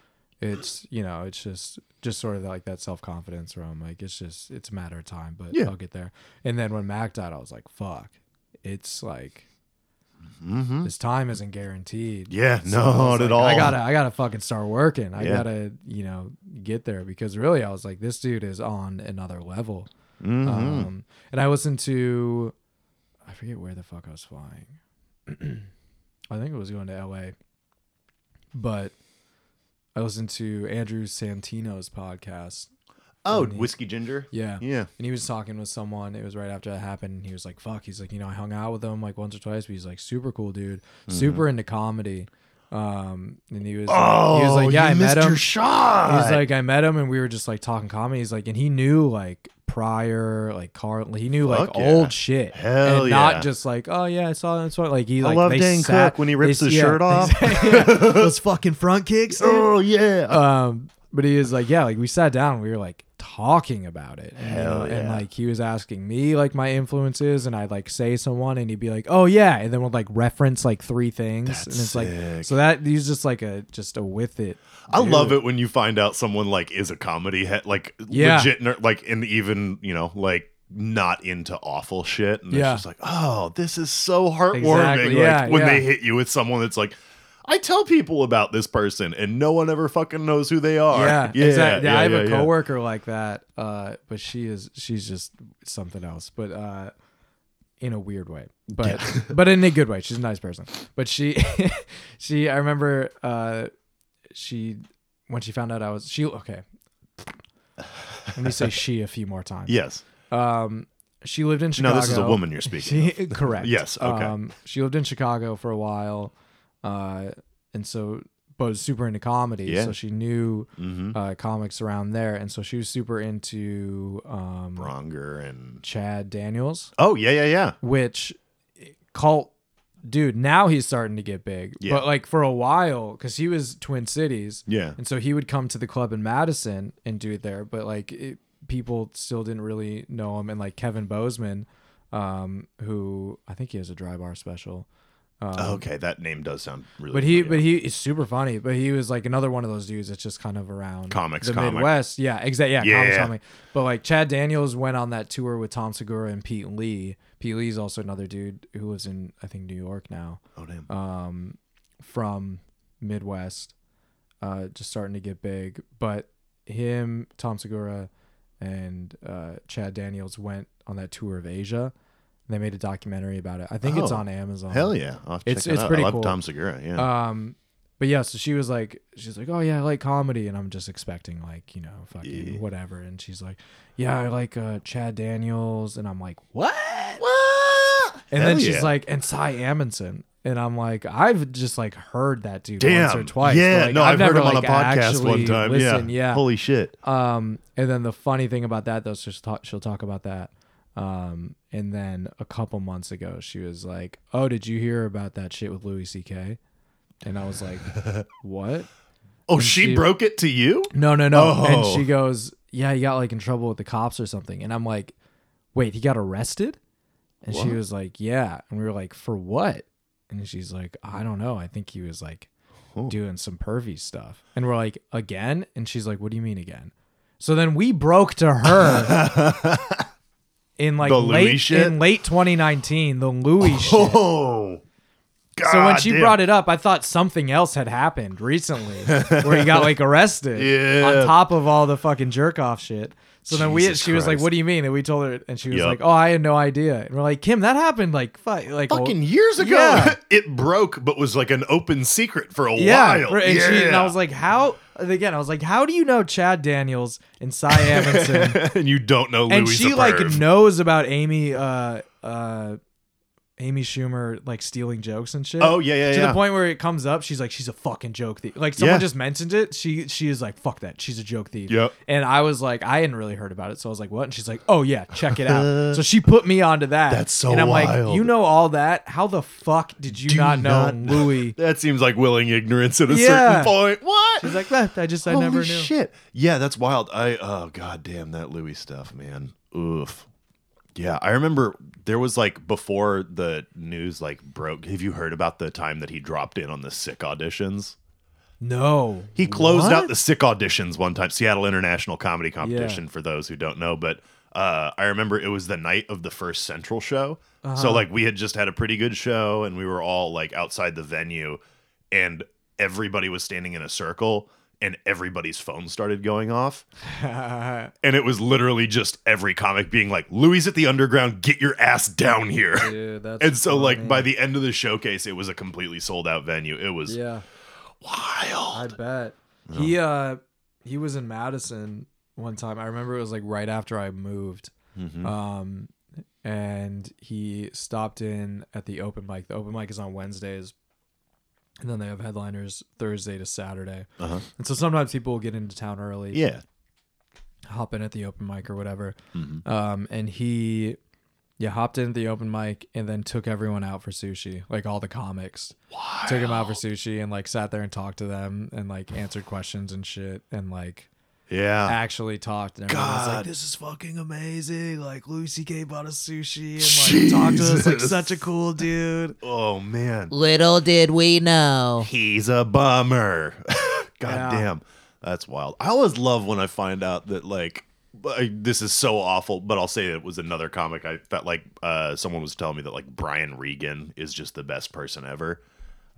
It's you know it's just just sort of like that self confidence where I'm like it's just it's a matter of time, but
Yeah.
I'll get there. And then when Mac died, I was like, fuck, it's like this time isn't guaranteed.
Yeah,
So
not
was
at all.
I gotta, I gotta fucking start working. I
Yeah.
gotta, you know, get there because really, I was like, this dude is on another level.
Mm-hmm.
Um, and I listened to, I forget where the fuck I was flying. I think it was going to L.A. But I listened to Andrew Santino's podcast.
Oh,
he-
whiskey ginger.
Yeah.
Yeah.
And he was talking with someone. It was right after that happened. And he was like, fuck. He's like, you know, I hung out with him like once or twice, but he's like super cool, dude. Super into comedy. Um, and he was,
Oh,
he was like, yeah,
you
I met him. He's like, I met him and we were just like talking comedy. He's like, and he knew like Pryor, like Carl, he knew like
yeah.
old shit.
Hell
and
yeah.
not just like, oh yeah, I saw what like he
I love Dane
sat-
Cook when he rips
they-
his
yeah,
shirt off.
those fucking front kicks.
oh yeah.
Um, but he was like, yeah, like we sat down, we were like talking about it, and,
Hell
know, and like he was asking me like my influences, and I'd like say someone, and he'd be like, oh yeah, and then would like reference like three things, and it's
sick.
like so that he's just like a just a with it.
I love it when you find out someone like is a comedy head, like
Yeah.
legit, ner- like and even you know like not into awful shit, and
Yeah.
it's just like, oh, this is so heartwarming.
Exactly,
Like
yeah,
when they hit you with someone that's like. I tell people about this person, and no one ever fucking knows who they are.
Yeah,
yeah,
exactly.
yeah,
I have
yeah,
a
yeah.
coworker like that, uh, but she is she's just something else, but uh, in a weird way, but but in a good way. She's a nice person, but she she I remember uh, she when she found out I was she okay. Let me say she a few more times.
Yes.
Um, she lived in Chicago.
No, this is a woman you're speaking.
She, correct.
Yes, okay.
Um, she lived in Chicago for a while, uh, and so but was super into comedy.
Yeah.
So she knew
Mhm.
uh, comics around there, and so she was super into um,
Bronger and
Chad Daniels,
oh yeah, yeah, yeah.
which cult dude. Now he's starting to get big,
Yeah.
but like for a while, because he was Twin Cities,
Yeah.
and so he would come to the club in Madison and do it there, but like it, people still didn't really know him. And like Kevin Bozeman, um, who I think he has a dry bar special. Um,
okay, that name does sound really.
But he,
familiar.
but he is super funny. But he was like another one of those dudes that's just kind of around
Comics,
the
comic.
Midwest. Yeah, exactly. Yeah,
Yeah.
comics, comic. But like Chad Daniels went on that tour with Tom Segura and Pete Lee. Pete Lee's also another dude who lives in I think New York now.
oh damn.
Um, from Midwest, uh, just starting to get big. But him, Tom Segura, and uh, Chad Daniels went on that tour of Asia. They made a documentary about it. I think it's
Oh,
on Amazon.
Hell yeah. I'll have to
It's-
check it
it's
out.
pretty
I love
cool.
Tom Segura. Yeah.
Um, but yeah, so she was like, she's like, oh yeah, I like comedy, and I'm just expecting like, you know, fucking
Yeah.
whatever. And she's like, yeah, I like uh, Chad Daniels, and I'm like, what?
what?
And
Hell
then she's
yeah.
like, and Cy Amundson, and I'm like, I've just like heard that dude once or twice.
Yeah.
like,
no, I've, heard
never,
him on a
like,
podcast one time.
listened.
yeah.
yeah.
Holy shit.
Um, and then the funny thing about that though, so she'll talk, she'll talk about that. Um, and then a couple months ago, she was like, "Oh, did you hear about that shit with Louis C.K.?" And I was like, "What?"
Oh, she,
she-
broke it to you?
No, no, no.
Oh.
And she goes, "Yeah, he got like in trouble with the cops or something." And I'm like, "Wait, he got arrested?" And she was like, "Yeah." And we were like, "For what?" And she's like, "I don't know. I think he was like
Oh.
doing some pervy stuff." And we're like, "Again?" And she's like, "What do you mean again?" So then we broke to her in like
The Louis
late
shit?
in late 2019, the Louis oh, shit.
Oh. God
So when she
damn.
brought it up, I thought something else had happened recently, where he got like arrested
Yeah.
on top of all the fucking jerk off shit. So then we,
Jesus
she was like,
Christ.
"What do you mean?" And we told her, and she was
Yup.
like, "Oh, I had no idea." And we're like, "Kim, that happened like, fi- like
fucking years ago.
Yeah.
it broke, but was like an open secret for a
yeah."
while.
And,
yeah.
she, and I was like, "How?" Again, I was like, "How do you know Chad Daniels and Cy Amundson?"
and you don't know Louis
and she like
perv.
knows about Amy, uh, uh, Amy Schumer like stealing jokes and shit.
Oh, yeah, yeah,
To
yeah.
the point where it comes up, she's like, she's a fucking joke thief. Like someone
Yeah.
just mentioned it, she she is like, fuck that, she's a joke thief.
Yep.
And I was like, I hadn't really heard about it, so I was like, what? And she's like, oh yeah, check it out. so she put me onto that.
That's so
And I'm
wild.
like, you know all that? How the fuck did you
Do
not know
not-
Louis?
That seems like willing ignorance at a
Yeah.
certain point. What?
She's like, that I just I
Holy
never knew.
shit. Yeah, that's wild. I oh god damn that Louis stuff, man. Oof. Yeah, I remember there was like before the news like broke. Have you heard about the time that he dropped in on the SICC auditions?
No.
He closed
What?
out the SICC auditions one time, Seattle International Comedy Competition for those who don't know, but uh, I remember it was the night of the first Central show. So like we had just had a pretty good show and we were all like outside the venue and everybody was standing in a circle and everybody's phone started going off. and it was literally just every comic being like, Louis at the underground, get your ass down here.
Dude, that's
and so like by the end of the showcase, it was a completely sold out venue. It was
yeah,
wild.
I bet he uh he was in Madison one time. I remember it was like right after I moved.
Mm-hmm.
Um, and he stopped in at the open mic. The open mic is on Wednesdays, and then they have headliners Thursday to Saturday.
Uh-huh.
And so sometimes people will get into town early.
Yeah.
hop in at the open mic or whatever.
Mm-hmm.
Um, and he, yeah, hopped in at the open mic and then took everyone out for sushi, like all the comics. Took him out for sushi and like sat there and talked to them and like answered questions and shit and like
Yeah.
actually talked. And everyone was
God.
like, "This is fucking amazing!" Like Louis C.K. bought us sushi and like talked to us like
Jesus.
such a cool dude.
Oh man.
Little did we know.
He's a bummer. God
Yeah.
damn. That's wild. I always love when I find out that like I, this is so awful, but I'll say it was another comic. I felt like uh, someone was telling me that like Brian Regan is just the best person ever.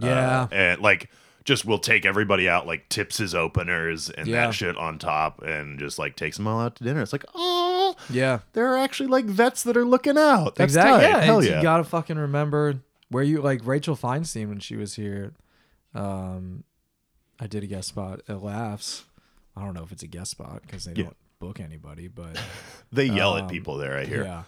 Yeah.
Uh, and like just will take everybody out, like tips his openers and
Yeah.
that shit on top, and just like takes them all out to dinner. It's like, oh,
Yeah,
there are actually like vets that are looking out. That's
exactly.
tight.
Yeah,
Hell yeah.
you gotta fucking remember where you like Rachel Feinstein when she was here. Um, I did a guest spot at Laughs. I don't know if it's a guest spot because they
Yeah.
don't book anybody, but
they yell at
um,
people there. I hear.
yeah.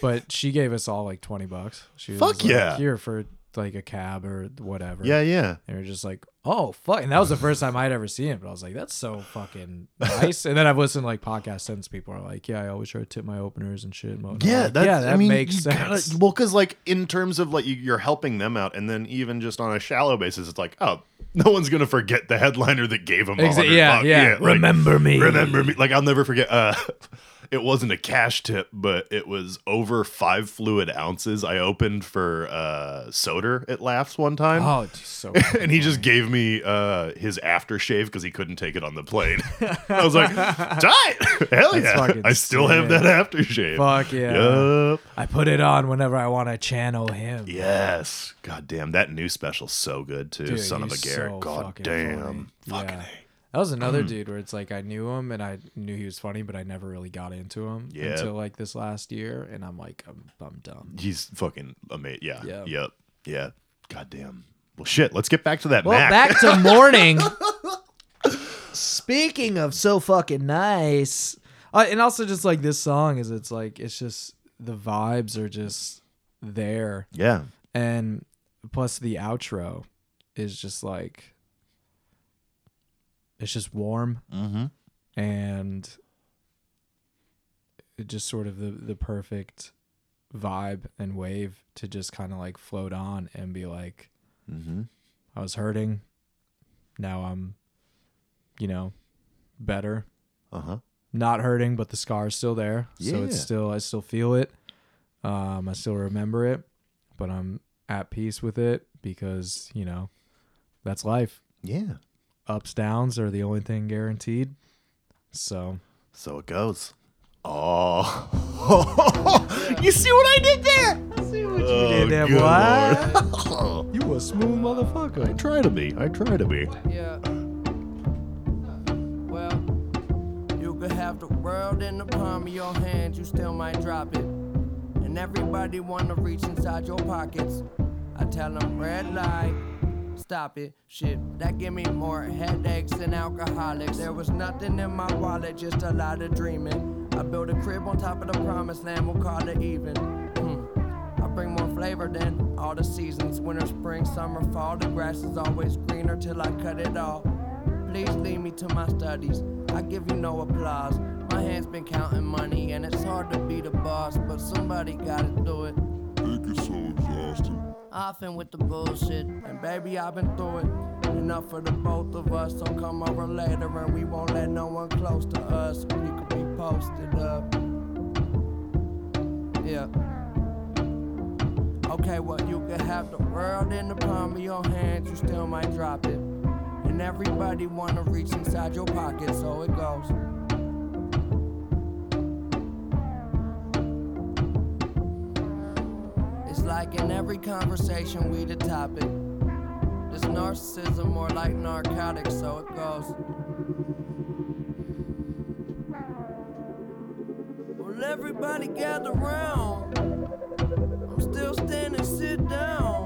But she gave us all like twenty bucks. She was
Fuck
like,
yeah.
here for like a cab or whatever.
Yeah, yeah.
And we are just like, oh fuck, and that was the first time I'd ever seen it. But I was like, that's so fucking nice. and then I've listened to like podcasts since people are like, yeah, I always try to tip my openers and shit. And.
Yeah,
Like,
that's,
yeah, that
I mean,
makes sense.
Gotta, well, because like in terms of like you, you're helping them out, and then even just on a shallow basis, it's like, oh, no one's gonna forget the headliner that gave them
Exa-
100
yeah, yeah.
like,
Remember me.
Remember me. Like I'll never forget. Uh, it wasn't a cash tip, but it was over five fluid ounces. I opened for uh Soder at Laughs one time.
Oh, it's so.
And he just gave me uh, his aftershave because he couldn't take it on the plane. I was like, tight, hell
That's
yeah! I still have that aftershave.
Fuck yeah.
Yup.
I put it on whenever I want to channel him.
Yes. God damn, that new special's so good too.
Dude,
Son of a Gary.
so
God
fucking
damn.
funny.
Fucking
Yeah. That was another
Hmm.
dude where it's like I knew him and I knew he was funny, but I never really got into him
Yeah.
until like this last year, and I'm like, I'm, I'm done.
He's fucking amazing. Yeah.
Yeah.
Yep. Yeah. God damn. Well, shit. Let's get back to that
Well,
Mac.
back to morning. Speaking of so fucking nice,
Uh, and also just like this song is, it's like it's just the vibes are just there,
yeah.
and plus the outro is just like it's just warm
Mm-hmm.
and it just sort of the the perfect vibe and wave to just kind of like float on and be like
Mm-hmm.
I was hurting now I'm you know better
Uh huh.
not hurting but the scar is still there yeah. so it's still I still feel it um I still remember it but I'm at peace with it because you know that's life
Yeah.
Ups downs are the only thing guaranteed so
So it goes. Oh. you see what I did there? See what you oh,
did there, boy.
boy.
you a smooth motherfucker.
I try to be. I try to be.
Yeah. Well, you could have the world in the palm of your hand, you still might drop it. And everybody wanna reach inside your pockets. I tell them red light, stop it. Shit, that give me more headaches than alcoholics. There was nothing in my wallet, just a lot of dreaming. I built a crib on top of the promised land, we'll call it even. Hmm. I bring more flavor than all the seasons winter, spring, summer, fall. The grass is always greener till I cut it all. Please lead me to my studies. I give you no applause. My hands been counting money, and it's hard to be the boss, but somebody gotta do it. Often with the bullshit, and baby, I've been through it. Enough for the both of us, so come over later, and we won't let no one close to us. We could be posted up. Yeah. Okay, well, you could have the world in the palm of your hands, you still might drop it. And everybody wanna reach inside your pocket, so it goes. Like in every conversation we the topic. This narcissism more like narcotics, so it goes. Well, everybody gather round. I'm still standing, sit down.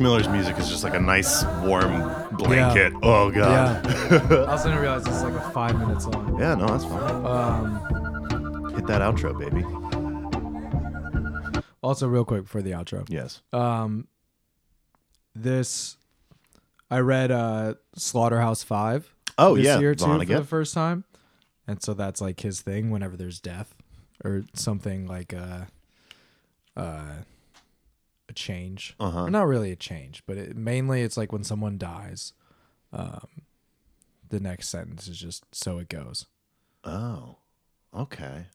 Miller's music is just like a nice warm blanket. Oh god.
I also didn't realize it's like a five minute song.
Yeah, no, that's fine.
Um,
Hit that outro, baby.
also, real quick before the outro.
Yes.
Um, this, I read uh, Slaughterhouse Five.
Oh
this
yeah,
year too
Vonnegut.
for the first time, and so that's like his thing. Whenever there's death or something like a, uh, a change,
Uh-huh.
or not really a change, but it, mainly it's like when someone dies. Um, the next sentence is just so it goes.
Oh, okay.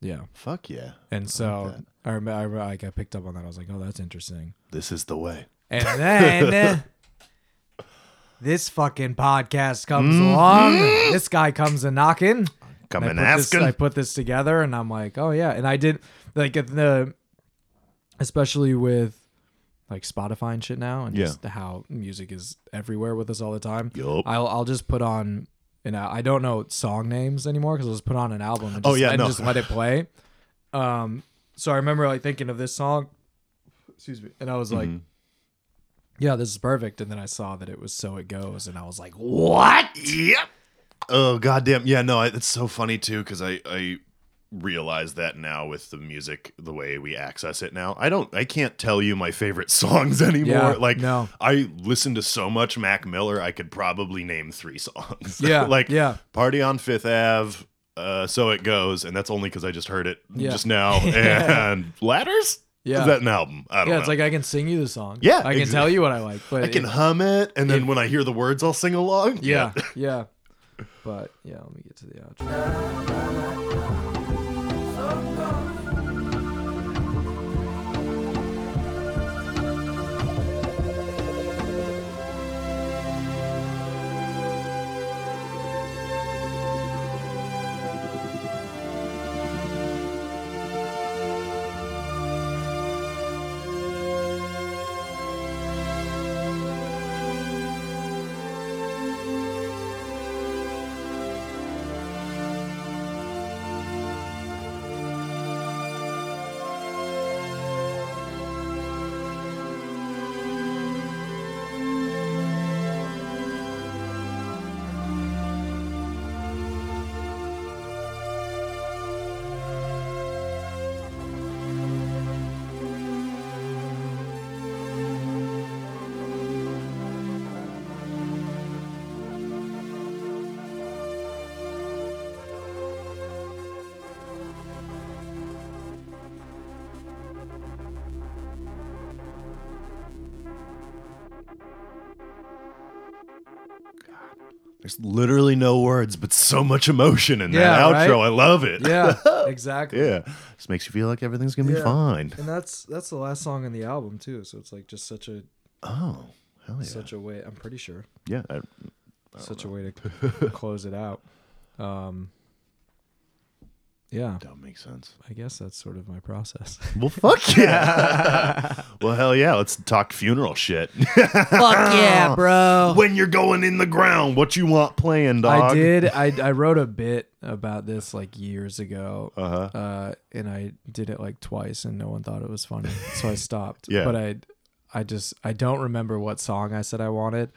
Yeah,
Fuck yeah.
and so. I remember, I, re- like I picked up on that. I was like, oh, that's interesting.
This is the way.
And then this fucking podcast comes along. This guy comes a knocking.
Come
and
and
I put, this. I put this together, and I'm like, oh yeah. And I did like at the, especially with like Spotify and shit now, and
Yeah.
just how music is everywhere with us all the time.
Yup.
I'll I'll just put on. And I don't know song names anymore because I'll just put on an album and
Oh,
just,
yeah,
and
no.
just let it play. Um, so I remember like thinking of this song, excuse me, and I was like,
Mhm.
yeah, this is perfect. And then I saw that it was So It Goes, and I was like, what?
Yep. Oh goddamn. Yeah, no, I- it's so funny too because I I realize that now with the music the way we access it now. I don't I can't tell you my favorite songs anymore.
Yeah,
like
no.
I listen to so much Mac Miller, I could probably name 3 songs.
Yeah,
like
yeah.
Party on 5th Ave, uh, so it goes, and that's only because I just heard it
Yeah.
just now. And Ladders?
Yeah.
Is that an album? I don't
Yeah,
know.
it's like I can sing you the song.
Yeah,
I can
exa-
tell you what I like, but
I can
it-
hum it, and then when I hear the words, I'll sing along.
yeah, yeah. But yeah, let me get to the outro.
There's literally no words, but so much emotion in that
Yeah,
outro.
right?
I love it.
Yeah, exactly.
yeah. Just makes you feel like everything's gonna be
Yeah.
fine.
And that's that's the last song in the album too. So it's like just such a
Oh, hell yeah.
such a way. I'm pretty sure
yeah. I,
such a way to close it out. Um, yeah,
that makes sense.
I guess that's sort of my process.
Well, fuck yeah. well, hell yeah. Let's talk funeral shit.
Fuck yeah, bro.
when you're going in the ground, what you want playing, dog?
I did. I I wrote a bit about this like years ago.
Uh-huh.
Uh, and I did it like twice, and no one thought it was funny, so I stopped.
Yeah.
But I, I just I don't remember what song I said I wanted.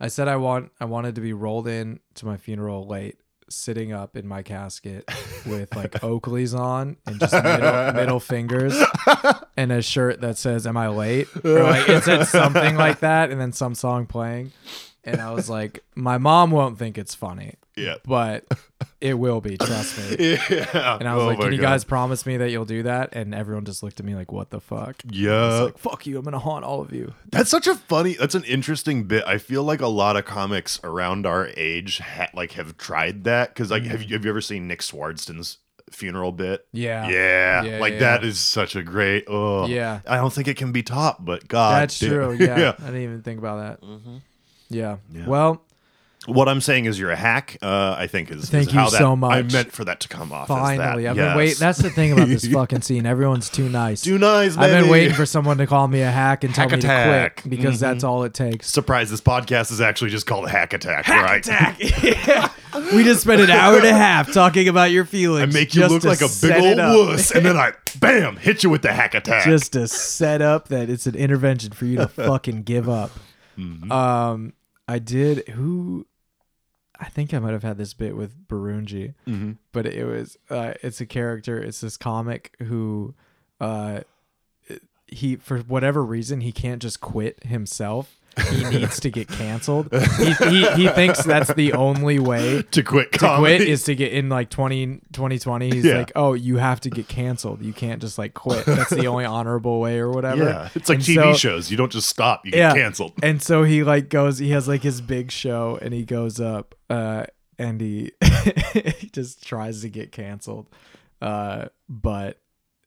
I said I want I wanted to be rolled in to my funeral late, sitting up in my casket with like Oakleys on and just middle, middle fingers and a shirt that says "Am I late?" or like it said something like that, and then some song playing. And I was like, my mom won't think it's funny.
Yeah.
but it will be. Trust me.
Yeah.
And I was
Oh
like,
my
"Can you
God.
guys promise me that you'll do that?" And everyone just looked at me like, "What the fuck?"
Yeah.
Like, "Fuck you! I'm gonna haunt all of you."
That's such a funny. That's an interesting bit. I feel like a lot of comics around our age ha- like have tried that because like have mm. you have you ever seen Nick Swardson's funeral bit?
Yeah.
Yeah,
Yeah,
like
yeah.
that is such a great. Oh,
Yeah.
I don't think it can be topped, but God,
That's
damn.
true. Yeah, I didn't even think about that. Mm-hmm. Yeah.
Yeah.
Well,
What I'm saying is you're a hack. Uh, I think is,
Thank
is
you
how that,
so
I meant for that to come off.
finally,
as
I've
that.
been waiting. That's the thing about this fucking scene. Everyone's too nice.
too nice.
I've been
baby.
waiting for someone to call me a hack and tell
Hack
me
attack.
to quit because
Mm-hmm.
that's all it takes.
Surprise! This podcast is actually just called Hack Attack. Hack right?
We just spent an hour and a half talking about your feelings.
I make you
just
look
to
like a
set
big
it
old wuss, and then I bam hit you with the Hack Attack.
just to set up that it's an intervention for you to fucking give up.
Mm-hmm.
Um, I did. Who? I think I might have had this bit with Barunji,
Mm-hmm.
but it was. Uh, it's a character. It's this comic who, uh, he for whatever reason he can't just quit himself. He needs to get canceled. He, he, he thinks that's the only way
to quit
to
comedy.
quit is to get in like 20, 2020 he's
Yeah.
like oh you have to get canceled you can't just like quit that's the only honorable way or whatever
yeah, it's like
And
TV
so-
shows. You don't just stop; you get canceled.
and so he like goes he has like his big show and he goes up uh and he, he just tries to get canceled uh but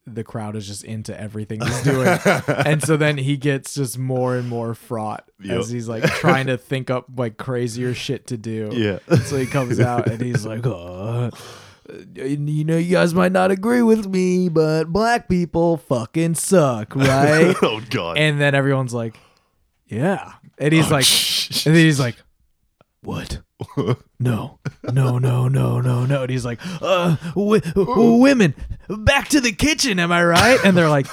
the crowd is just into everything he's doing and so then he gets just more and more fraught
Yep.
as he's like trying to think up like crazier shit to do
Yeah.
so he comes out and he's like, uh, you know, you guys might not agree with me, but black people fucking suck, right?
oh God!
and then everyone's like, yeah. And he's
Oh,
like,
shh.
and then he's like, what? No, no, no, no, no, no. And he's like, uh, w- women, back to the kitchen, am I right? And they're like,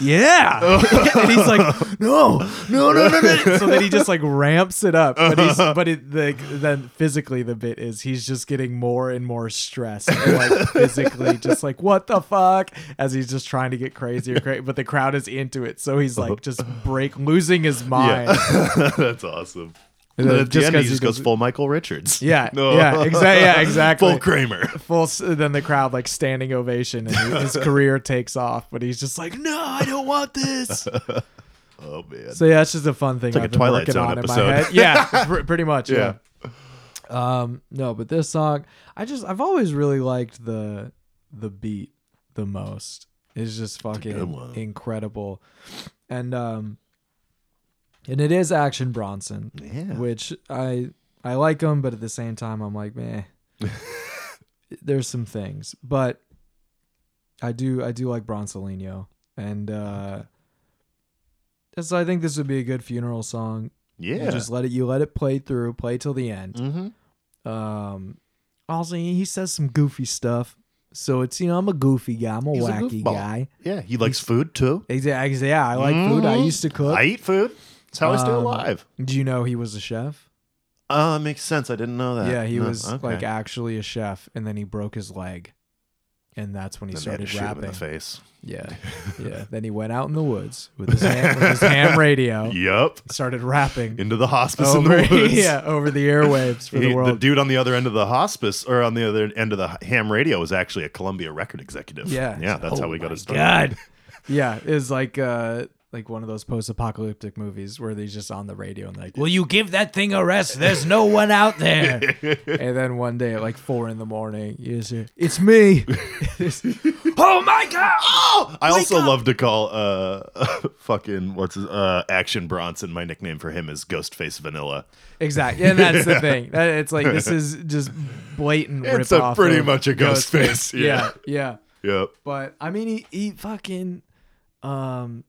yeah. and he's like, no, no, no, no, no. So then he just like ramps it up. But he's, but it, the, then physically the bit is he's just getting more and more stressed. And, like physically just like, what the fuck? As he's just trying to get crazier, cra- but the crowd is into it. So he's like just break, losing his mind.
yeah, that's awesome.
And then
at the
just
end, he just goes full Michael Richards.
Yeah,
No.
yeah, exactly. Yeah, exactly.
Full Kramer.
full then the crowd like standing ovation and his career takes off but he's just like no i don't want this
Oh man.
so yeah it's just a fun thing
like a
i've been
Twilight
working
Zone
on
episode.
in my head yeah pr- pretty much yeah.
Yeah.
um no but this song i just i've always really liked the the beat the most it's just fucking
one.
incredible and um and it is action bronson
Yeah.
which i i like him but at the same time i'm like meh there's some things but i do i do like bronsolino and uh so i think this would be a good funeral song you
Yeah.
just let it you let it play through play till the end
mm-hmm.
um also he says some goofy stuff so it's you know i'm a goofy guy i'm a
He's
wacky
goofball.
guy
Yeah. He likes food too.
exactly yeah i like food i
Mhm.
used to cook
I eat food. That's how I stay
Um,
alive.
do you know he was a chef
Uh, makes sense. I didn't know that.
yeah he
No,
was
okay.
like actually a chef and then he broke his leg and that's when he
Then they had to
started
shoot him in
rapping
the face.
yeah yeah then he went out in the woods with his ham, with his ham radio
Yup.
started rapping
Into the hospice in the woods.
yeah over the airwaves for
He-
the world The
dude on the other end of the hospice or on the other end of the ham radio was actually a Columbia record executive.
Yeah.
Yeah, that's
Oh
how we got
my
his start.
God. yeah, it's like uh like one of those post-apocalyptic movies where he's just on the radio and like, "Will you give that thing a rest? There's no one out there." and then one day at like four in the morning, you just hear, "It's me." oh my god!
Oh, I also
up!
love to call uh fucking what's his uh Action Bronson. My nickname for him is Ghostface Vanilla.
Exactly, and that's the thing. That- It's like this is just blatant.
It's
rip
a pretty
of
much a Ghostface,
Yeah,
yeah.
yeah.
Yep.
But I mean, he, he fucking um,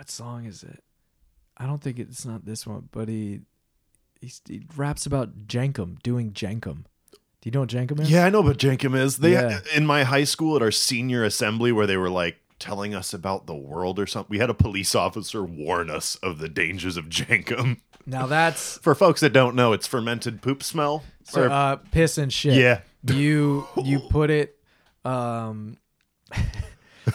what song is it? I don't think it's not this one, but he he, he raps about Jankum doing Jankum. Do you know what Jankum is?
Yeah, I know what Jankum is. They
Yeah.
in my high school at our senior assembly where they were like telling us about the world or something. We had a police officer warn us of the dangers of Jankum.
Now that's
For folks that don't know, it's fermented poop smell.
so,
Or-
uh, piss and shit.
Yeah.
You you put it. Um,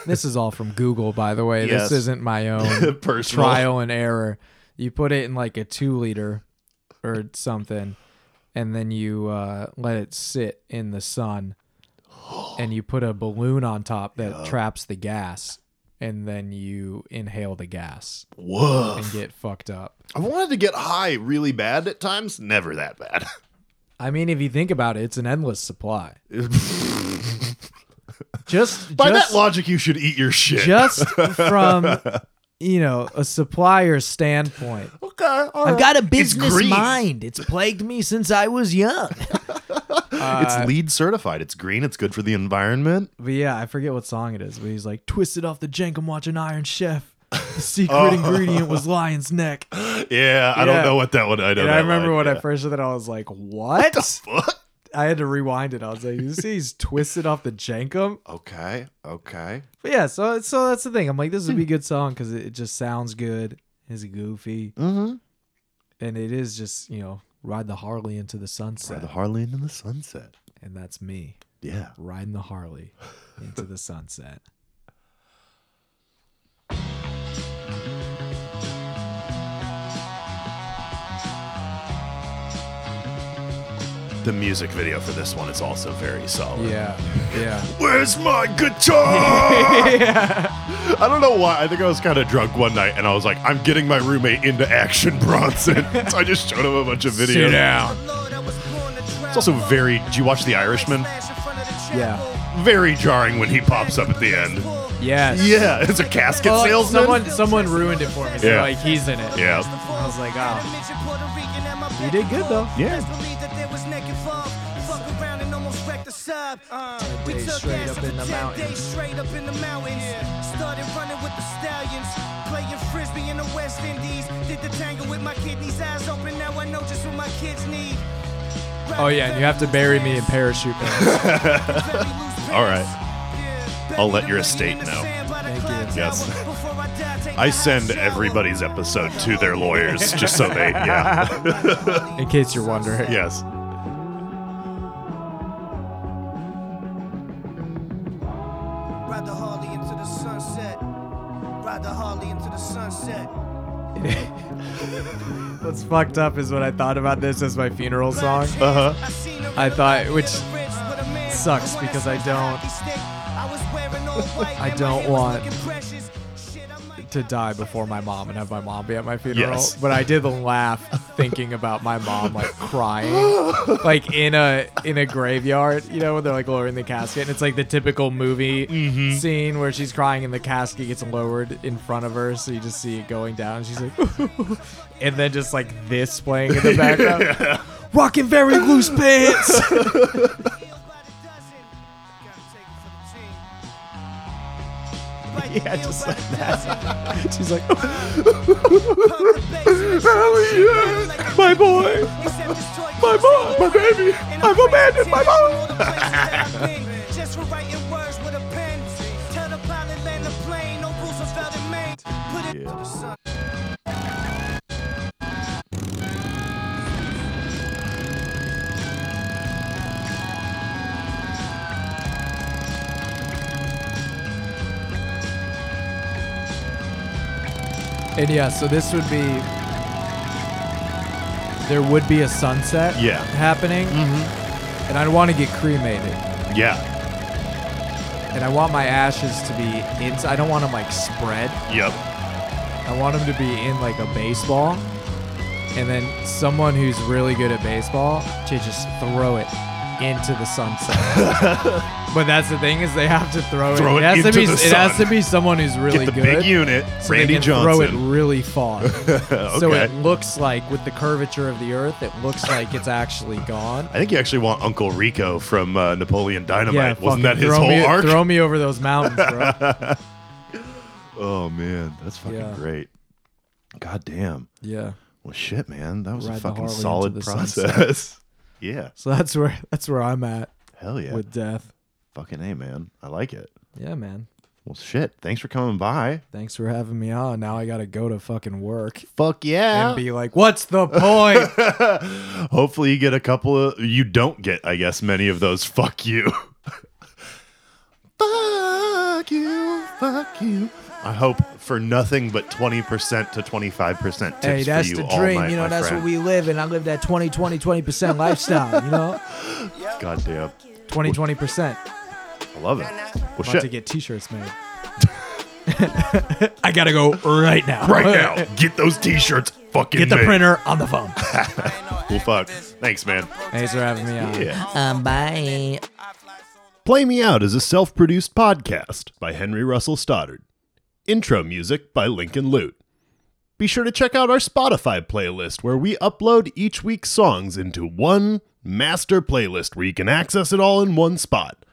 this is all from Google, by the way.
Yes.
This isn't my own
Personal.
trial and error. You put it in like a two liter or something, and then you uh, let it sit in the sun, and you put a balloon on top that traps the gas, and then you inhale the gas
Whoa.
and get fucked up.
I wanted to get high really bad at times. Never that bad.
I mean, if you think about it, it's an endless supply. just
By
just,
that logic, you should eat your shit.
just from you know a supplier standpoint.
okay. all
I've
right.
got a business
green.
mind. It's plagued me since I was young.
it's uh, LEED certified. It's green. It's good for the environment.
But yeah, I forget what song it is. But he's like, twisted off the jank. I'm watching Iron Chef. The secret
Oh.
ingredient was lion's neck.
Yeah, I don't know what that one. I don't.
And I remember when I first heard that, I was like, what?
What?
I had to rewind it. I was like, you see, he's twisted off the jankum.
Okay. Okay.
But yeah, so so that's the thing. I'm like, this would be a good song because it, it just sounds good. It's goofy,
Mm-hmm.
and it is just you know ride the Harley into the sunset, Ride
The Harley into the sunset.
and that's me
Yeah.
riding the Harley into the sunset.
The music video for this one is also very solid.
Yeah, yeah.
Where's my guitar? I don't know why. I think I was kind of drunk one night and I was like, I'm getting my roommate into Action Bronson. so I just showed him a bunch of videos.
down.
It's also very. Did you watch The Irishman?
Yeah.
Very jarring when he pops up at the end.
Yes.
Yeah, it's a casket
Well,
salesman.
someone someone ruined it for me. So
Yeah.
like he's in it.
Yeah.
I was like, oh, you did good though.
Yeah.
Uh, Day straight up in the mountains.
straight up in the mountains. Started running with the stallions. Playing frisbee in the West Indies. Did the tango with my kidneys eyes open. Now I know just what my kids need.
Oh yeah, and you have to bury me in parachute pants.
All right. I'll let your estate know. Yes. I send everybody's episode to their lawyers just so they, yeah.
in case you're wondering.
yes.
The sunset.
What's fucked up is when I thought about this as my funeral song.
Uh huh.
I thought, which sucks because I don't I don't want to die before my mom and have my mom be at my funeral.
Yes.
But I did laugh thinking about my mom like crying, like in a in a graveyard. You know, when they're like lowering the casket, and it's like the typical movie
Mm-hmm.
scene where she's crying and the casket gets lowered in front of her, so you just see it going down. And she's like, and then just like this playing in the background, rocking very loose pants. Yeah, just like that. She's like, my boy, my mom, my baby, I've abandoned my mom.
Just
And yeah, so this would be there would be a sunset
Yeah.
happening, Mm-hmm. and I'd want to get cremated,
Yeah.
and I want my ashes to be inside. I don't want them like spread.
Yep.
I want them to be in like a baseball, and then someone who's really good at baseball to just throw it into the sunset. but that's the thing is they have to throw,
Throw
it.
it
has to
into
be.
the
It has
sun.
to be someone who's really
Get the
good.
big unit,
so they
Randy
can
Johnson.
throw it really far. So
Okay.
it looks like, with the curvature of the Earth, it looks like it's actually gone.
I think you actually want Uncle Rico from uh, Napoleon Dynamite. Wasn't
fucking
that his
throw
whole
me,
arc?
Throw me over those mountains, bro.
oh man, that's fucking
Yeah.
great. God damn.
yeah.
Well, shit, man, that was
Ride
a
the
fucking
Harley into
solid
the
process. Yeah.
So that's where that's where I'm at
Hell yeah.
with death.
fucking a man. I like it.
Yeah, man.
Well, shit. Thanks for coming by.
Thanks for having me on. Now I gotta go to fucking work
Fuck yeah.
and be like, "What's the point?"
Hopefully, you get a couple of. You don't get, I guess, many of those. Fuck you. Fuck fuck you, fuck you. I hope for nothing but 20% to 25% tips
Hey, that's
for you
the dream.
night,
you know, that's
friend.
what we live in. I live that 20, 20, 20% lifestyle, you know?
God damn.
20, 20%.
I love it. Well,
About to get t-shirts made. I gotta go right now.
Right now, get those t-shirts fucking
Get the
made.
printer on the phone.
Well, fuck. Thanks, man.
Thanks for having me on.
Yeah.
Um, bye.
Play Me Out is a self produced podcast by Henry Russell Stoddard. Intro music by Lincoln Lute. Be sure to check out our Spotify playlist where we upload each week's songs into one master playlist where you can access it all in one spot.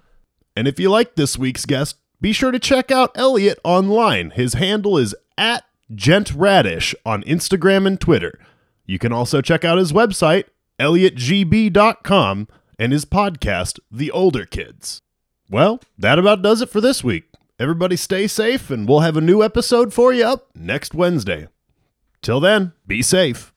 And if you like this week's guest, be sure to check out Elliot online. His handle is at GentRadish on Instagram and Twitter. You can also check out his website, elliotgb.com, and his podcast, The Older Kids. Well, that about does it for this week. Everybody stay safe, and we'll have a new episode for you up next Wednesday. Till then, be safe.